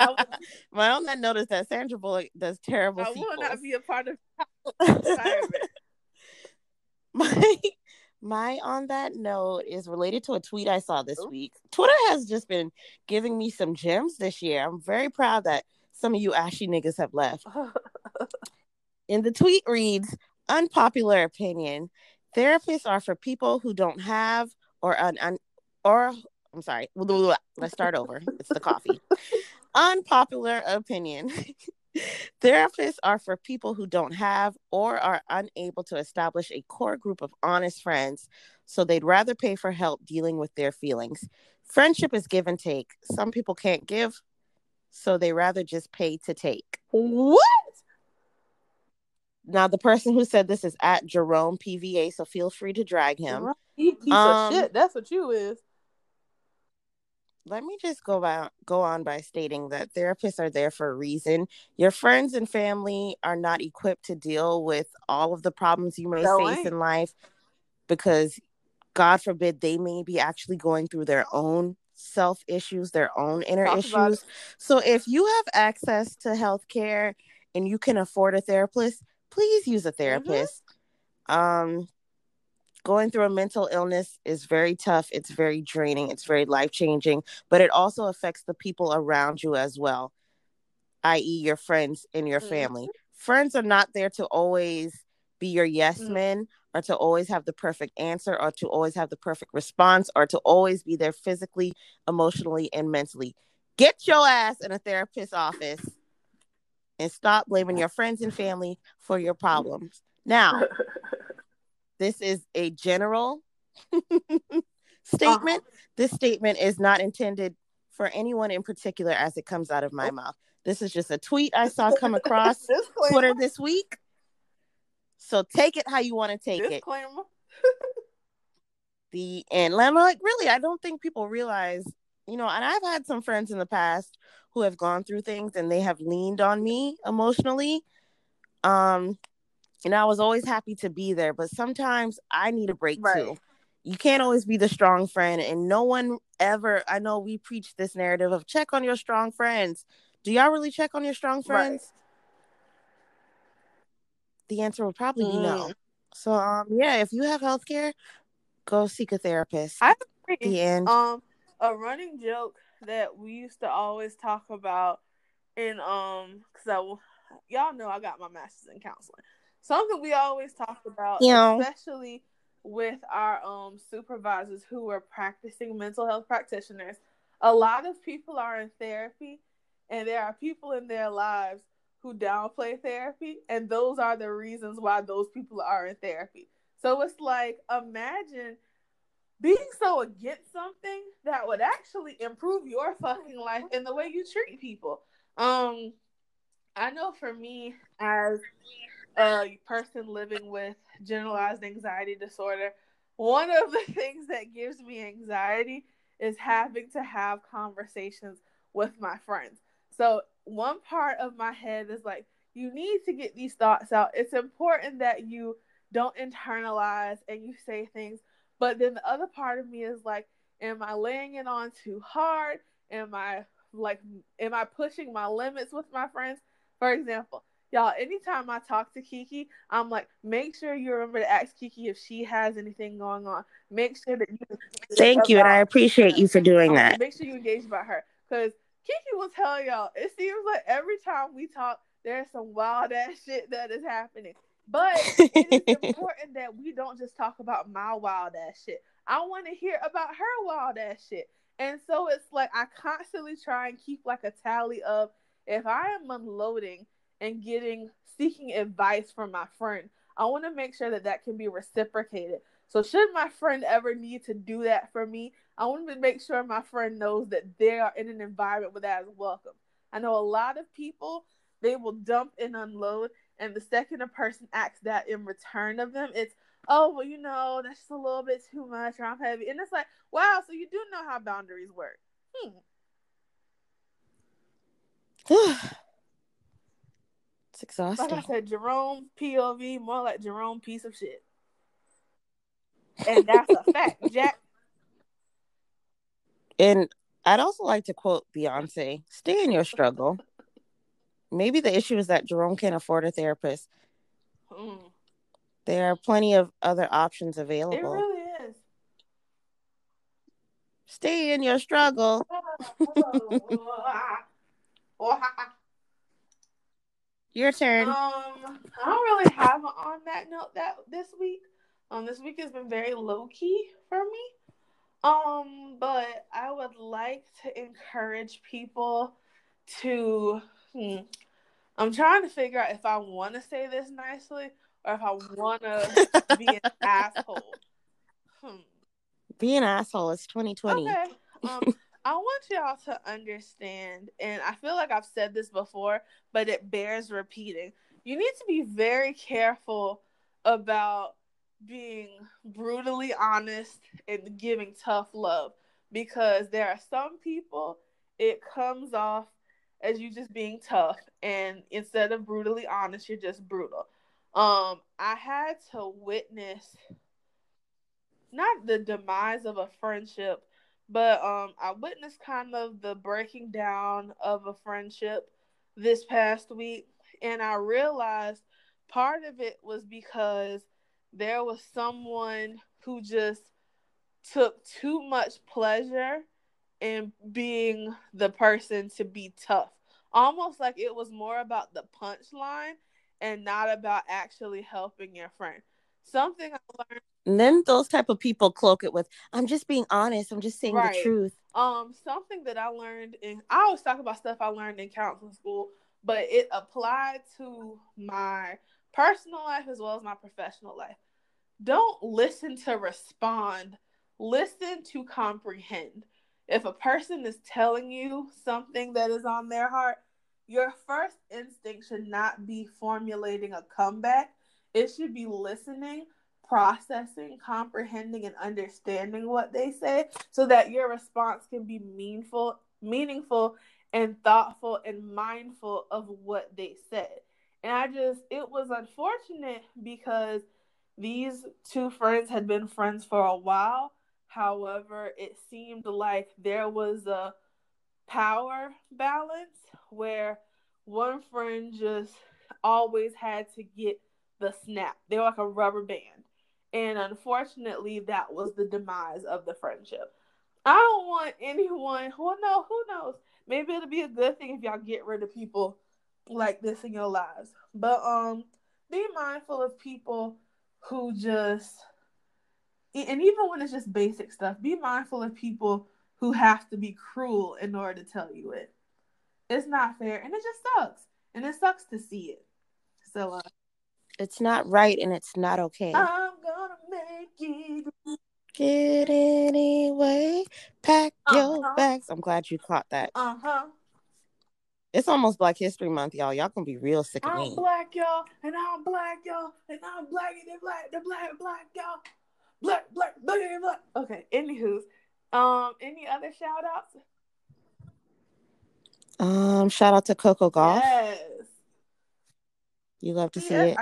No will, My own that notice that Sandra Bullock does terrible I will not be a part of *laughs* retirement. my my on that note is related to a tweet I saw this Ooh. week. Twitter has just been giving me some gems this year. I'm very proud that some of you ashy niggas have left. *laughs* And the tweet reads unpopular opinion. Therapists are for people who don't have or un, un or I'm sorry. *laughs* Let's start over. It's the coffee. *laughs* Unpopular opinion. Therapists are for people who don't have or are unable to establish a core group of honest friends, so they'd rather pay for help dealing with their feelings. Friendship is give and take. Some people can't give, so they rather just pay to take. what? Now, the person who said this is at Jerome PVA, so feel free to drag him. Piece Um, of shit. That's what you is. Let me just go about go on by stating that therapists are there for a reason. Your friends and family are not equipped to deal with all of the problems you may No face way. in life because God forbid they may be actually going through their own self issues, their own inner Talk issues. So if you have access to health care and you can afford a therapist, please use a therapist. Um going through a mental illness is very tough, it's very draining, it's very life-changing, but it also affects the people around you as well, i.e. your friends and your Mhm. family. friends are not there to always be your yes mm. men or to always have the perfect answer or to always have the perfect response or to always be there physically, emotionally, and mentally. Get your ass in a therapist's office and stop blaming your friends and family for your *laughs* problems. Now, *laughs* this is a general *laughs* statement. Uh-huh. This statement is not intended for anyone in particular as it comes out of my mouth. This is just a tweet I saw come *laughs* across Twitter this week. So take it how you want to take Disclaimer. it. *laughs* the and I'm like, really, I don't think people realize, you know, and I've had some friends in the past who have gone through things and they have leaned on me emotionally. Um, and I was always happy to be there, but sometimes I need a break right. too. You can't always be the strong friend, and no one ever. I know we preach this narrative of check on your strong friends. Do y'all really check on your strong friends? Right the answer would probably be no. Mm. So um yeah, if you have health care, go seek a therapist. I agree. The end. Um a running joke that we used to always talk about and um cuz I y'all know I got my masters in counseling. Something we always talk about yeah. especially with our um supervisors who are practicing mental health practitioners. A lot of people are in therapy and there are people in their lives who downplay therapy, and those are the reasons why those people are in therapy. So it's like imagine being so against something that would actually improve your fucking life and the way you treat people. Um, I know for me as a person living with generalized anxiety disorder, one of the *laughs* things that gives me anxiety is having to have conversations with my friends. So one part of my head is like, you need to get these thoughts out. It's important that you don't internalize and you say things. But then the other part of me is like, am I laying it on too hard? Am I like, am I pushing my limits with my friends? For example, y'all, anytime I talk to Kiki, I'm like, make sure you remember to ask Kiki if she has anything going on. Make sure that you. Thank you, and I appreciate you for doing that. Make sure you engage about her because Kiki will tell y'all. It seems like every time we talk, there's some wild ass *laughs* shit that is happening. But it is *laughs* important that we don't just talk about my wild ass shit. I want to hear about her wild ass shit. And so it's like I constantly try and keep like a tally of if I am unloading and getting seeking advice from my friend, I want to make sure that that can be reciprocated. So should my friend ever need to do that for me, I want to make sure my friend knows that they are in an environment where that is welcome. I know a lot of people they will dump and unload, and the second a person acts that in return of them, it's oh well, you know that's just a little bit too much, or I'm heavy, and it's like wow, so you do know how boundaries work. Hmm. *sighs* *sighs* *sighs* exhausting. Like I said, Jerome POV, more like Jerome piece of shit. And that's a fact, Jack. And I'd also like to quote Beyonce stay in your struggle. Maybe the issue is that Jerome can't afford a therapist. Mm. There are plenty of other options available. It really is. Stay in your struggle. Your turn. Um, I don't really have on that note that this week. Um, this week has been very low key for me. Um, but I would like to encourage people to. Hmm, I'm trying to figure out if I want to say this nicely or if I want to *laughs* be an asshole. Hmm. Be an asshole. It's 2020. Okay. Um, *laughs* I want y'all to understand, and I feel like I've said this before, but it bears repeating. You need to be very careful about being brutally honest and giving tough love because there are some people it comes off as you just being tough and instead of brutally honest you're just brutal um i had to witness not the demise of a friendship but um i witnessed kind of the breaking down of a friendship this past week and i realized part of it was because there was someone who just took too much pleasure in being the person to be tough. Almost like it was more about the punchline and not about actually helping your friend. Something I learned. And then those type of people cloak it with, "I'm just being honest. I'm just saying right. the truth." Um, something that I learned in I always talk about stuff I learned in counseling school, but it applied to my personal life as well as my professional life. Don't listen to respond, listen to comprehend. If a person is telling you something that is on their heart, your first instinct should not be formulating a comeback. It should be listening, processing, comprehending, and understanding what they say so that your response can be meaningful, meaningful and thoughtful and mindful of what they said. And I just, it was unfortunate because these two friends had been friends for a while. However, it seemed like there was a power balance where one friend just always had to get the snap. They were like a rubber band. And unfortunately, that was the demise of the friendship. I don't want anyone, well, no, who knows? Maybe it'll be a good thing if y'all get rid of people like this in your lives. But um be mindful of people who just and even when it's just basic stuff, be mindful of people who have to be cruel in order to tell you it. It's not fair and it just sucks. And it sucks to see it. So uh it's not right and it's not okay. Gonna make it Get anyway. Pack uh-huh. your bags. I'm glad you caught that. Uh huh. It's almost Black History Month, y'all. Y'all gonna be real sick of I'm me. I'm black, y'all, and I'm black, y'all, and I'm black, and they black, the black, black, y'all. Black, black, black, black. Okay, anywho's. Um, any other shout outs? Um, shout out to Coco Gauff. Yes. You love to see it.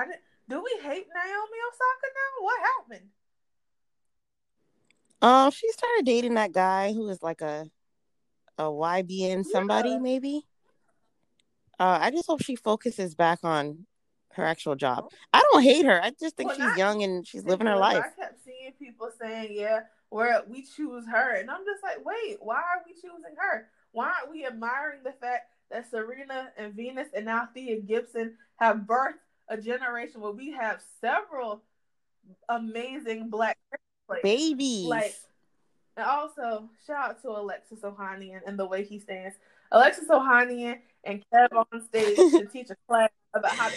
Do we hate Naomi Osaka now? What happened? Um, she started dating that guy who is like a a YBN somebody, yeah. maybe. Uh, I just hope she focuses back on her actual job. I don't hate her. I just think well, she's young and she's living her life. I kept seeing people saying, "Yeah, where we choose her," and I'm just like, "Wait, why are we choosing her? Why aren't we admiring the fact that Serena and Venus and now Thea Gibson have birthed a generation where we have several amazing black babies. Like, and also shout out to Alexis Ohanian and the way he stands. Alexis Ohanian and Kev on stage *laughs* to teach a class about how to.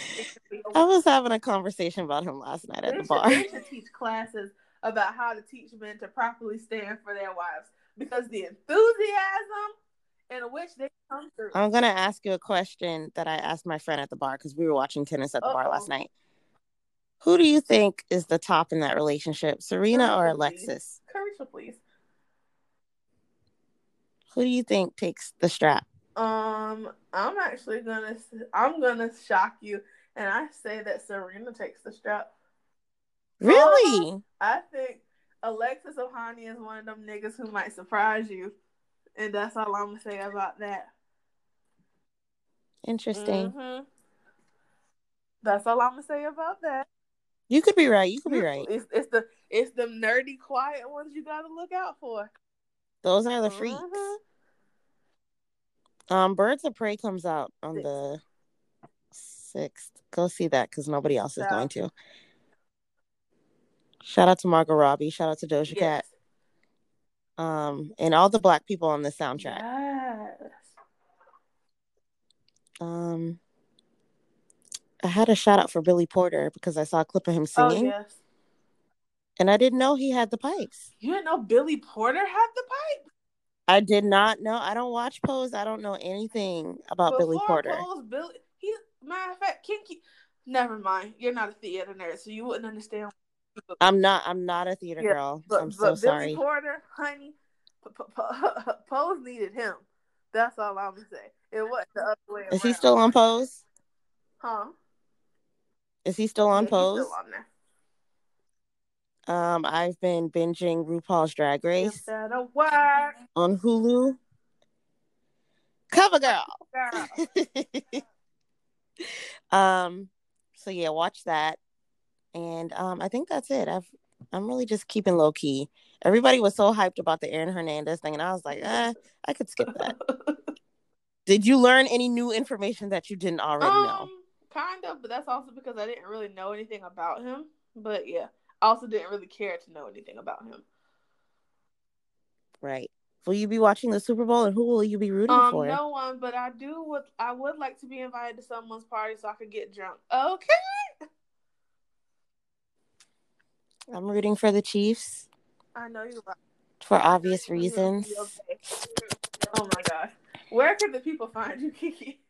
I was having a conversation about him last night at they the bar. They should teach classes about how to teach men to properly stand for their wives because the enthusiasm they come through. I'm gonna ask you a question that I asked my friend at the bar because we were watching tennis at the Uh-oh. bar last night. Who do you think is the top in that relationship, Serena or Alexis? Carisha, please. Who do you think takes the strap? Um, I'm actually gonna I'm gonna shock you, and I say that Serena takes the strap. Really? Um, I think Alexis Ohanian is one of them niggas who might surprise you, and that's all I'm gonna say about that. Interesting. Mm-hmm. That's all I'm gonna say about that. You could be right. You could be right. It's, it's the it's the nerdy, quiet ones you got to look out for. Those are the freaks. Mm-hmm. Um, Birds of Prey comes out on Six. the sixth. Go see that because nobody else is going to. Shout out to Margot Robbie. Shout out to Doja yes. Cat. Um, and all the black people on the soundtrack. Yes. Um, I had a shout out for Billy Porter because I saw a clip of him oh, singing. Oh, yes. And I didn't know he had the pipes. You didn't know Billy Porter had the pipes? I did not know. I don't watch Pose. I don't know anything about Before Billy Porter. Pose, Billy, he's matter of fact, Kinky. Never mind. You're not a theater nerd, so you wouldn't understand. I'm not. I'm not a theater yeah, girl. But, I'm so but sorry. Billy Porter, honey, *laughs* Pose needed him. That's all I'm gonna say. It wasn't the other way. Is he still on Pose? Huh? Is he still on yeah, Pose? Still on. Um, I've been binging RuPaul's Drag Race on Hulu. Cover girl. *laughs* um, so yeah, watch that, and um, I think that's it. I've I'm really just keeping low key. Everybody was so hyped about the Aaron Hernandez thing, and I was like, eh, I could skip that. *laughs* Did you learn any new information that you didn't already um, know? kind of, but that's also because I didn't really know anything about him. But yeah, I also didn't really care to know anything about him. Right. Will you be watching the Super Bowl, and who will you be rooting um, for? No one, but I do. Would I would like to be invited to someone's party so I could get drunk. Okay. I'm rooting for the Chiefs. I know you are. For obvious reasons. Okay. Oh my god. Where can the people find you, Kiki?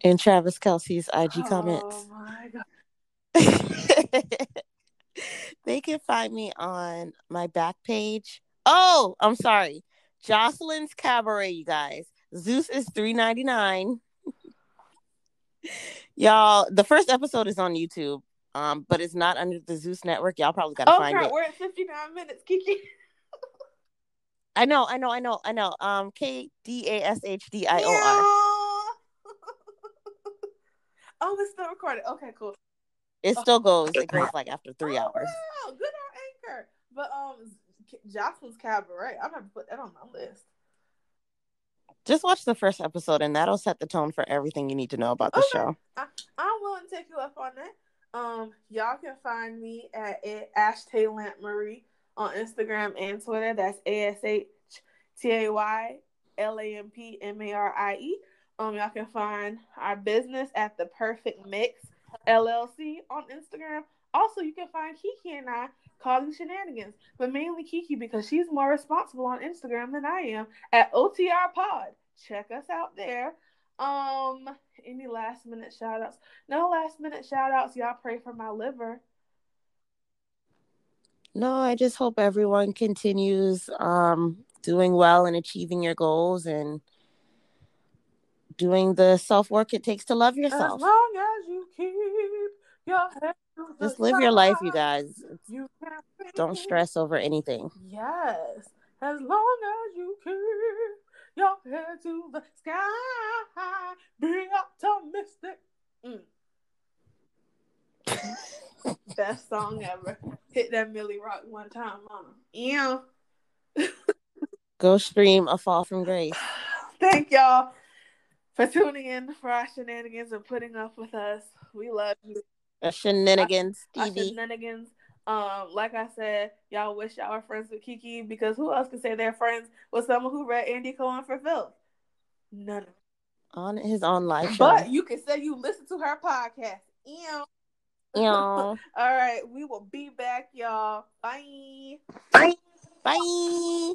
In Travis Kelce's IG oh comments. Oh my god. *laughs* they can find me on my back page. Oh, I'm sorry. Joseline's Cabaret, you guys. Zeus is three ninety nine. *laughs* Y'all, the first episode is on YouTube, um, but it's not under the Zeus network. Y'all probably gotta oh, find crap. it. We're at fifty nine minutes, Kiki. I know, I know, I know, I know. Um, K D A S H D I O R. *laughs* Oh, it's still recorded. Okay, cool. It still goes. It goes like after three oh, hours. Wow, good on Anchor. But um, Joseline's Cabaret. I'm gonna put that on my list. Just watch the first episode, and that'll set the tone for everything you need to know about the okay. show. I, I'm willing to take you up on that. Um, y'all can find me at Ashtay Lamp Marie on Instagram and Twitter. That's A S H T A Y L A M P M A R I E. Um, y'all can find our business at the Perfect Mix LLC on Instagram. Also, you can find Kiki and I calling shenanigans, but mainly Kiki because she's more responsible on Instagram than I am at OTR Pod. Check us out there. Um, any last minute shout outs? No last minute shout outs. Y'all pray for my liver. No, I just hope everyone continues um doing well and achieving your goals and doing the self work it takes to love yourself. As long as you keep your head just live your life, you guys. You Don't stress over anything. Yes, as long as you keep your head to the sky, be optimistic. Mm. *laughs* Best song ever. Hit that Milly Rock one time, mama. Yeah. *laughs* Go stream A Fall from Grace. *sighs* Thank y'all for tuning in for our shenanigans and putting up with us. We love you. A shenanigans, our, shenanigans. Um, like I said, y'all wish y'all were friends with Kiki because who else could say they're friends with someone who read Andy Cohen for Filth? None. Of on his own live show. But you can say you listen to her podcast. Ew. Ew. *laughs* All right, we will be back, y'all. Bye. Bye. Bye.